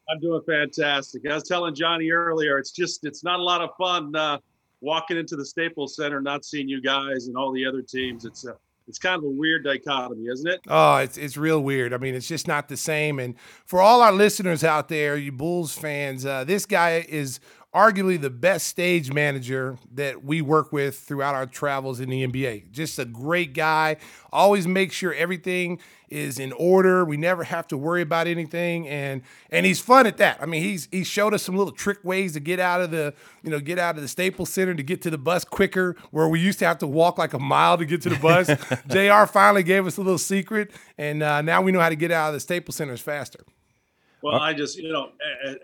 I'm doing fantastic. I was telling Johnny earlier, it's just it's not a lot of fun uh, walking into the Staples Center, not seeing you guys and all the other teams. It's a it's kind of a weird dichotomy, isn't it? Oh, it's it's real weird. I mean, it's just not the same. And for all our listeners out there, you Bulls fans, uh, this guy is arguably the best stage manager that we work with throughout our travels in the NBA. Just a great guy. Always makes sure everything is in order. We never have to worry about anything, and and he's fun at that. I mean, he's he showed us some little trick ways to get out of the you know get out of the Staples Center to get to the bus quicker, where we used to have to walk like a mile to get to the bus. Jr. finally gave us a little secret, and uh, now we know how to get out of the Staples Centers faster. Well, I just you know,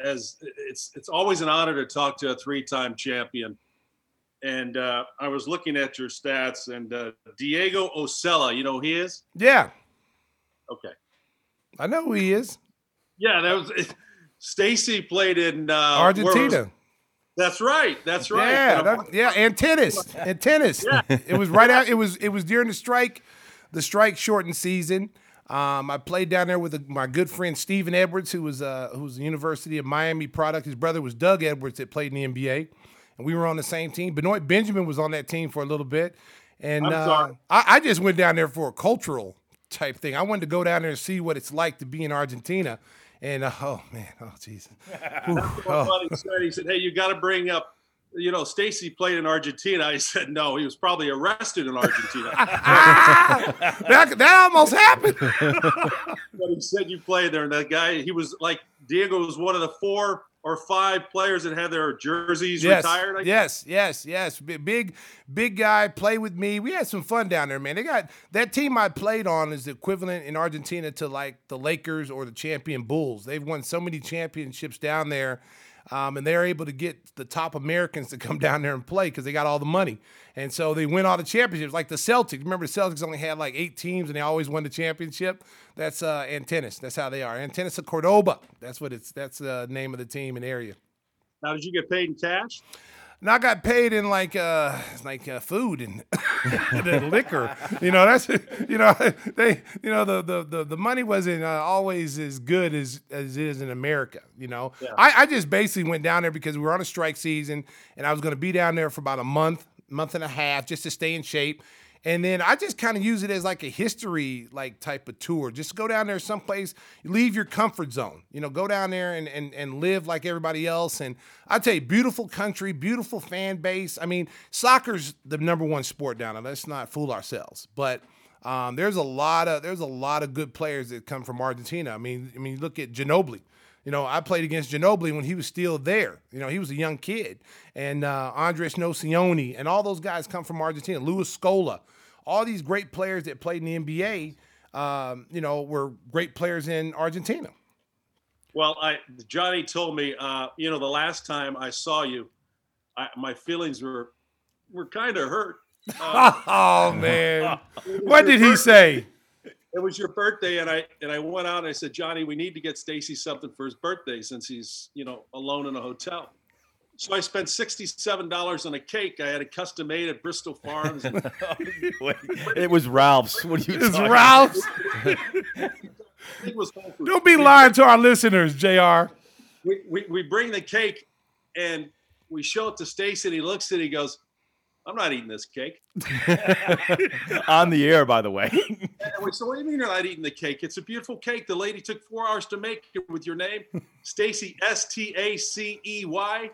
as it's it's always an honor to talk to a three-time champion. And uh, I was looking at your stats, and uh, Diego Osella, you know who he is? Yeah, Okay. I know who he is. Yeah, that was Stacey played in uh, was- Argentina. That's right. That's right. Yeah, that- yeah, and tennis, and tennis. Yeah. It was right out. It was it was during the strike, the strike shortened season. Um, I played down there with a, my good friend Stephen Edwards, who was uh, who was the University of Miami product. His brother was Doug Edwards that played in the NBA, and we were on the same team. Benoit Benjamin was on that team for a little bit, and uh. I, I just went down there for a cultural type thing. I wanted to go down there and see what it's like to be in Argentina. And uh, oh man, oh Jesus, what oh. Buddy said, he said, "Hey, you got to bring up." You know, Stacey played in Argentina. I said, no, he was probably arrested in Argentina. that, that almost happened. but he said you played there. And that guy, he was like, Diego was one of the four or five players that had their jerseys yes, retired. I yes, yes, yes. Big, big guy. Play with me. We had some fun down there, man. They got that team I played on is equivalent in Argentina to like the Lakers or the champion Bulls. They've won so many championships down there. Um, and they're able to get the top Americans to come down there and play because they got all the money. And so they win all the championships, like the Celtics. Remember, the Celtics only had like eight teams and they always won the championship. That's uh, Atenas. That's how they are. Atenas of Cordoba. That's what it's. That's the name of the team and area. Now, did you get paid in cash? And I got paid in like uh like uh, food and, and liquor. You know, that's you know they you know the the the, the money wasn't uh, always as good as as it is in America. You know, I, I just basically went down there because we were on a strike season and I was going to be down there for about a month, month and a half just to stay in shape. And then I just kind of use it as like a history like type of tour. Just go down there someplace, leave your comfort zone. You know, go down there and and, and live like everybody else. And I tell you, beautiful country, beautiful fan base. I mean, soccer's the number one sport down there. Let's not fool ourselves. But um, there's a lot of there's a lot of good players that come from Argentina. I mean, I mean, look at Ginobili. You know, I played against Ginobili when he was still there. You know, he was a young kid, and uh, Andres Nocioni, and all those guys come from Argentina. Luis Scola, all these great players that played in the NBA. Um, you know, were great players in Argentina. Well, I Johnny told me, uh, you know, the last time I saw you, I, my feelings were were kind of hurt. Uh, oh man, what did he say? it was your birthday, and I and I went out and I said, Johnny, we need to get Stacey something for his birthday since he's you know alone in a hotel. So I spent sixty-seven dollars on a cake. I had it custom made at Bristol Farms. It was Ralph's. What are you It's talking Ralph's. it was Whole Don't be lying to our listeners, Jr. we, we, we bring the cake and we show it to Stacey and he looks at it, he goes, I'm not eating this cake. On the air, by the way. And we said, What do you mean you're not eating the cake? It's a beautiful cake. The lady took four hours to make it with your name. Stacey S T A C E Y.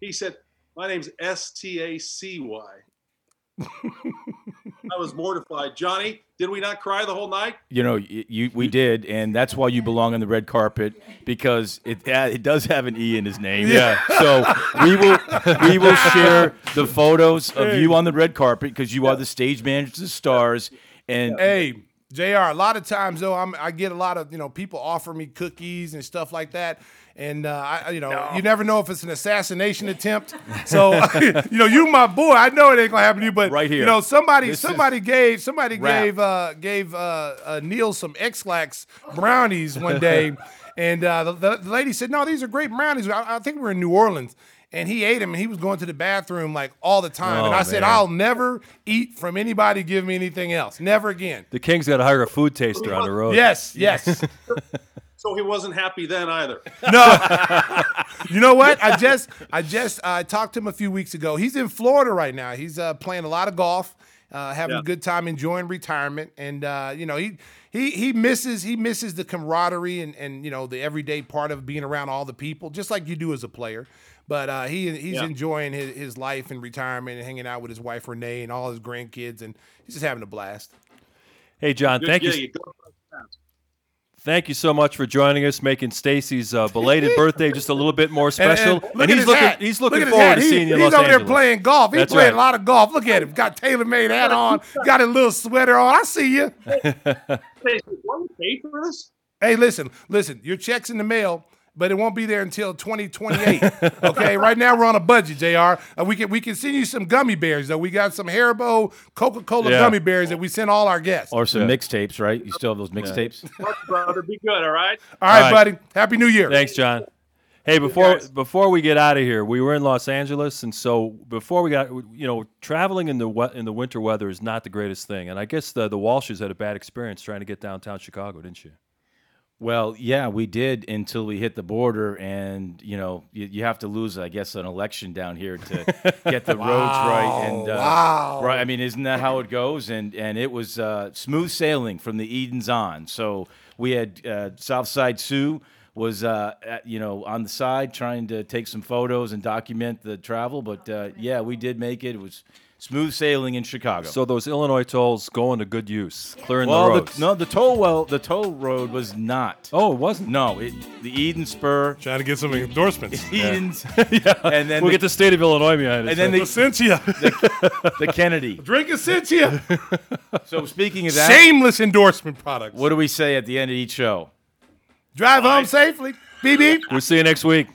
He said, My name's S T A C Y. I was mortified. Johnny, did we not cry the whole night? You know, you, you we did, and that's why you belong on the red carpet because it it does have an E in his name. Yeah. So we will we will share the photos of you on the red carpet because you are the stage manager managers, the stars, and Hey, Jr. A lot of times though, I'm, I get a lot of you know people offer me cookies and stuff like that, and uh, I you know you never know if it's an assassination attempt. So you know you my boy. I know it ain't gonna happen to you, but Right here. you know somebody This somebody gave somebody rap. gave uh, gave uh, uh, Neil some Ex-Lax brownies one day, and uh, the, the, the lady said, "No, these are great brownies." I, I think we're in New Orleans. And he ate them, and he was going to the bathroom like all the time. and Oh, I said, "I'll never eat from anybody give me anything else, never again." The Kings got to hire a food taster on the road. Yes, yes. So he wasn't happy then either. no. you know what? I just I just I talked to him a few weeks ago. He's in Florida right now. He's uh, playing a lot of golf, uh, having Yeah. a good time, enjoying retirement, and uh, you know he. He, he misses he misses the camaraderie and, and you know the everyday part of being around all the people just like you do as a player, but uh, he he's Yeah. enjoying his, his life and retirement and hanging out with his wife Renee and all his grandkids and he's just having a blast. Hey, John, Good thank gig. you. Thank you so much for joining us, making Stacey's uh, belated birthday just a little bit more special. and look at he's looking he's looking at his forward hat. to He- you in He's Los over there playing golf. He's That's playing right. a lot of golf. Look at him. Got tailor made hat on. Got a little sweater on. I see you. Stacey, what you paid for this? Hey, listen, listen. Your check's in the mail, but it won't be there until 2028. okay. right now we're on a budget, Jr. Uh, we can we can send you some gummy bears though. We got some Haribo Coca Cola Yeah. gummy bears that we send all our guests. or some Yeah. mixtapes, right? You still have those mixtapes? Brother, be good, all right? all right, all right. buddy. Happy New Year. Thanks, John. Hey, before guys. before we get out of here, we were in Los Angeles, and so before we got, you know, traveling in the we- in the winter weather is not the greatest thing, and I guess the the Walshes had a bad experience trying to get downtown Chicago, didn't you? Well, yeah, we did until we hit the border, and you know, you, you have to lose, I guess, an election down here to get the roads right. And uh, Wow. right, I mean, isn't that how it goes? And and it was uh, smooth sailing from the Edens on. So we had uh, Southside Sue was uh, at, you know on the side trying to take some photos and document the travel, but uh, yeah, we did make it. It was smooth sailing in Chicago. So those Illinois tolls going to good use, clearing the roads. the, no, the toll well, the toll road was not. oh, it wasn't. No, it, the Eden Spur, Trying to get some endorsements. Edens, yeah, and then we'll the, get the state of Illinois behind it. and then the, Cynthia. the Kennedy. Drink a Cynthia. So speaking of that, Shameless endorsement products. what do we say at the end of each show? Drive home safely. Beep beep. we'll see you next week.